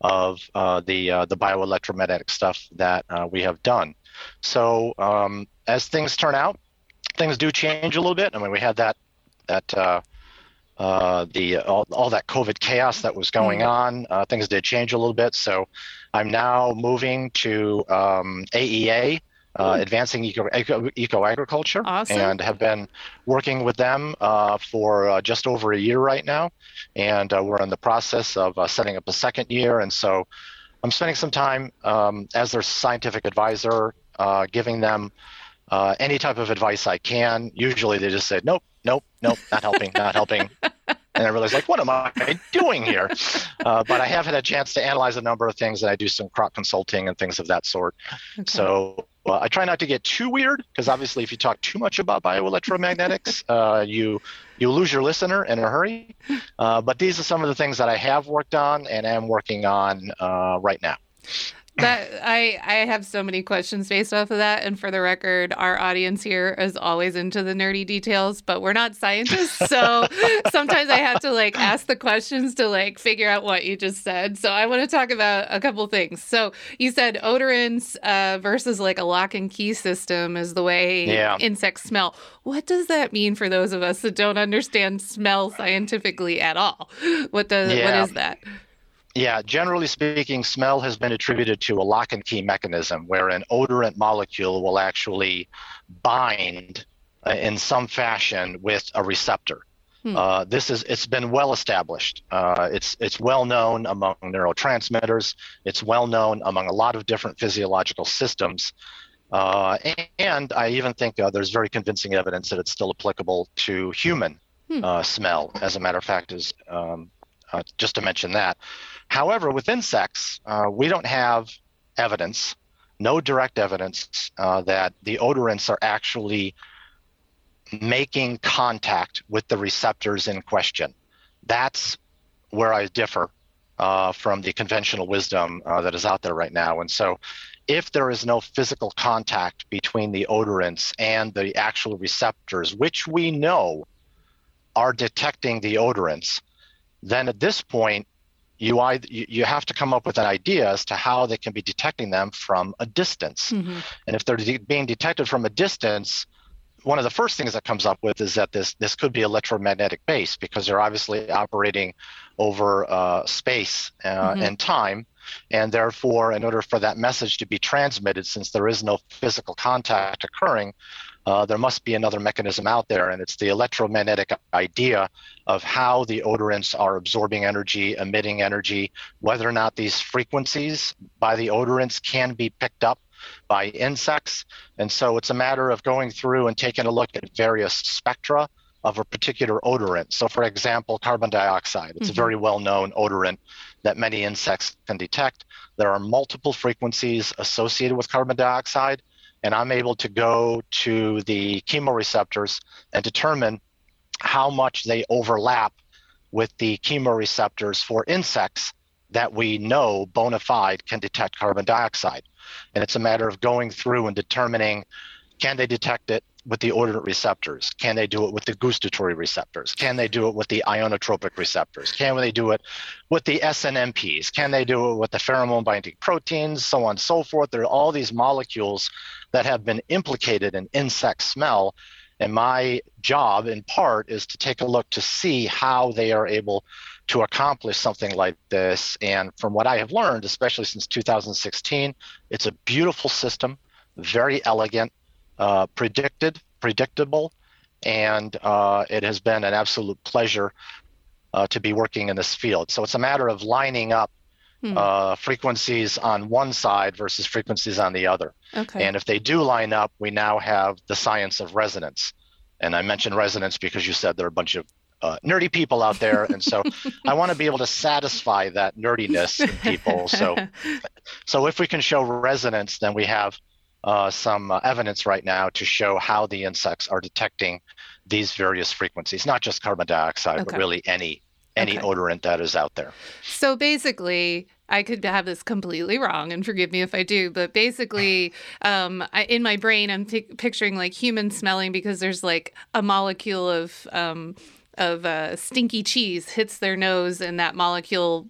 of uh, the uh, the bioelectromagnetic stuff that uh, we have done. So um, as things turn out, things do change a little bit. I mean, we had that that uh, the all, all, that COVID chaos that was going mm-hmm. on. Uh, things did change a little bit, so I'm now moving to um, AEA. Uh, advancing eco, eco, eco, agriculture awesome. and have been working with them uh, for uh, just over a year right now and uh, we're in the process of setting up a second year and so i'm spending some time um, as their scientific advisor giving them uh, any type of advice I can. Usually they just say, nope, nope, nope, not helping, not helping. And I realized, like, what am I doing here? Uh, but I have had a chance to analyze a number of things, and I do some crop consulting and things of that sort. Okay. So uh, I try not to get too weird, because obviously, if you talk too much about bioelectromagnetics, uh, you you lose your listener in a hurry. Uh, but these are some of the things that I have worked on and am working on uh, right now that I I have so many questions based off of that. And for the record, our audience here is always into the nerdy details, but we're not scientists, so sometimes I have to like ask the questions to like figure out what you just said. So I want to talk about a couple things. So you said odorants uh, versus like a lock and key system is the way yeah. insects smell. What does that mean for those of us that don't understand smell scientifically at all? What does yeah. what is that? Yeah, generally speaking, smell has been attributed to a lock and key mechanism where an odorant molecule will actually bind uh, in some fashion with a receptor. Hmm. Uh, this is it's been well established. Uh, it's it's well known among neurotransmitters. It's well known among a lot of different physiological systems. Uh, and I even think uh, there's very convincing evidence that it's still applicable to human hmm. Uh, smell. As a matter of fact, is um, just to mention that. However, with insects, uh, we don't have evidence, no direct evidence, uh, that the odorants are actually making contact with the receptors in question. That's where I differ uh, from the conventional wisdom uh, that is out there right now. And so, if there is no physical contact between the odorants and the actual receptors, which we know are detecting the odorants, then at this point, you either you have to come up with an idea as to how they can be detecting them from a distance mm-hmm. and if they're de- being detected from a distance one of the first things that comes up with is that this this could be electromagnetic based because they're obviously operating over uh, space uh, mm-hmm. and time and therefore in order for that message to be transmitted since there is no physical contact occurring uh, there must be another mechanism out there, and it's the electromagnetic idea of how the odorants are absorbing energy, emitting energy, whether or not these frequencies by the odorants can be picked up by insects. And so it's a matter of going through and taking a look at various spectra of a particular odorant. So, for example, carbon dioxide, it's mm-hmm. a very well known odorant that many insects can detect. There are multiple frequencies associated with carbon dioxide and I'm able to go to the chemoreceptors and determine how much they overlap with the chemoreceptors for insects that we know bona fide can detect carbon dioxide. And it's a matter of going through and determining can they detect it with the odorant receptors? Can they do it with the gustatory receptors? Can they do it with the ionotropic receptors? Can they do it with the SNMPs? Can they do it with the pheromone binding proteins, so on and so forth? There are all these molecules that have been implicated in insect smell. And my job, in part, is to take a look to see how they are able to accomplish something like this. And from what I have learned, especially since 2016, it's a beautiful system, very elegant uh, predicted, predictable, and uh, it has been an absolute pleasure uh, to be working in this field. So it's a matter of lining up hmm. Uh, frequencies on one side versus frequencies on the other. Okay. And if they do line up, we now have the science of resonance. And I mentioned resonance because you said there are a bunch of uh, nerdy people out there, and so I want to be able to satisfy that nerdiness in people. So, so if we can show resonance, then we have uh, some uh, evidence right now to show how the insects are detecting these various frequencies, not just carbon dioxide, okay. but really any any okay. odorant that is out there. So basically, I could have this completely wrong, and forgive me if I do, but basically, um, I, in my brain, I'm p- picturing like human smelling because there's like a molecule of um, of uh, stinky cheese hits their nose and that molecule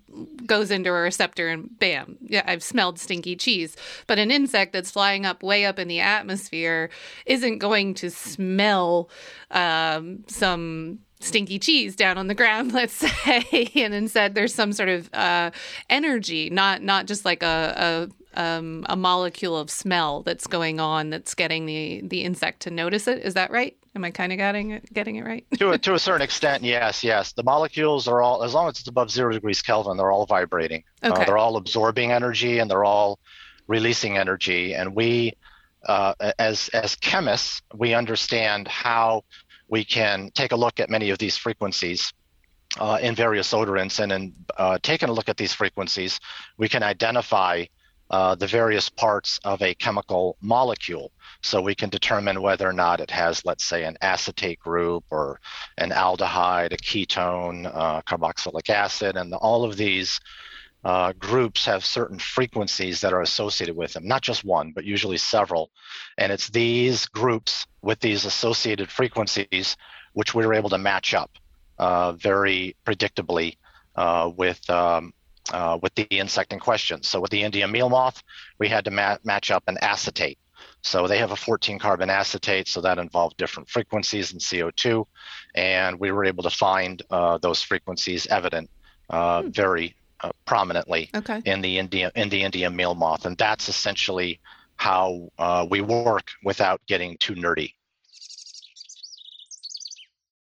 goes into a receptor and bam yeah i've smelled stinky cheese. But an insect that's flying up way up in the atmosphere isn't going to smell um, some stinky cheese down on the ground let's say. And instead there's some sort of uh, energy not not just like a, a um, a molecule of smell that's going on that's getting the the insect to notice it. Is that right Am I kind of getting it, getting it right? to a, to a certain extent, yes, yes. The molecules are all, as long as it's above zero degrees Kelvin, they're all vibrating. Uh, okay. Uh, they're all absorbing energy and they're all releasing energy. And we, uh, as as chemists, we understand how we can take a look at many of these frequencies uh, in various odorants, and in uh, taking a look at these frequencies, we can identify uh, the various parts of a chemical molecule. So we can determine whether or not it has, let's say, an acetate group or an aldehyde, a ketone, uh, carboxylic acid, and all of these uh, groups have certain frequencies that are associated with them, not just one, but usually several. And it's these groups with these associated frequencies which we were able to match up uh, very predictably uh, with um, uh, with the insect in question. So with the Indian meal moth, we had to ma- match up an acetate. So they have a 14 carbon acetate, so that involved different frequencies in CO2, and we were able to find uh, those frequencies evident uh, hmm. very uh, prominently okay. in the India in the Indian meal moth, and that's essentially how uh, we work without getting too nerdy.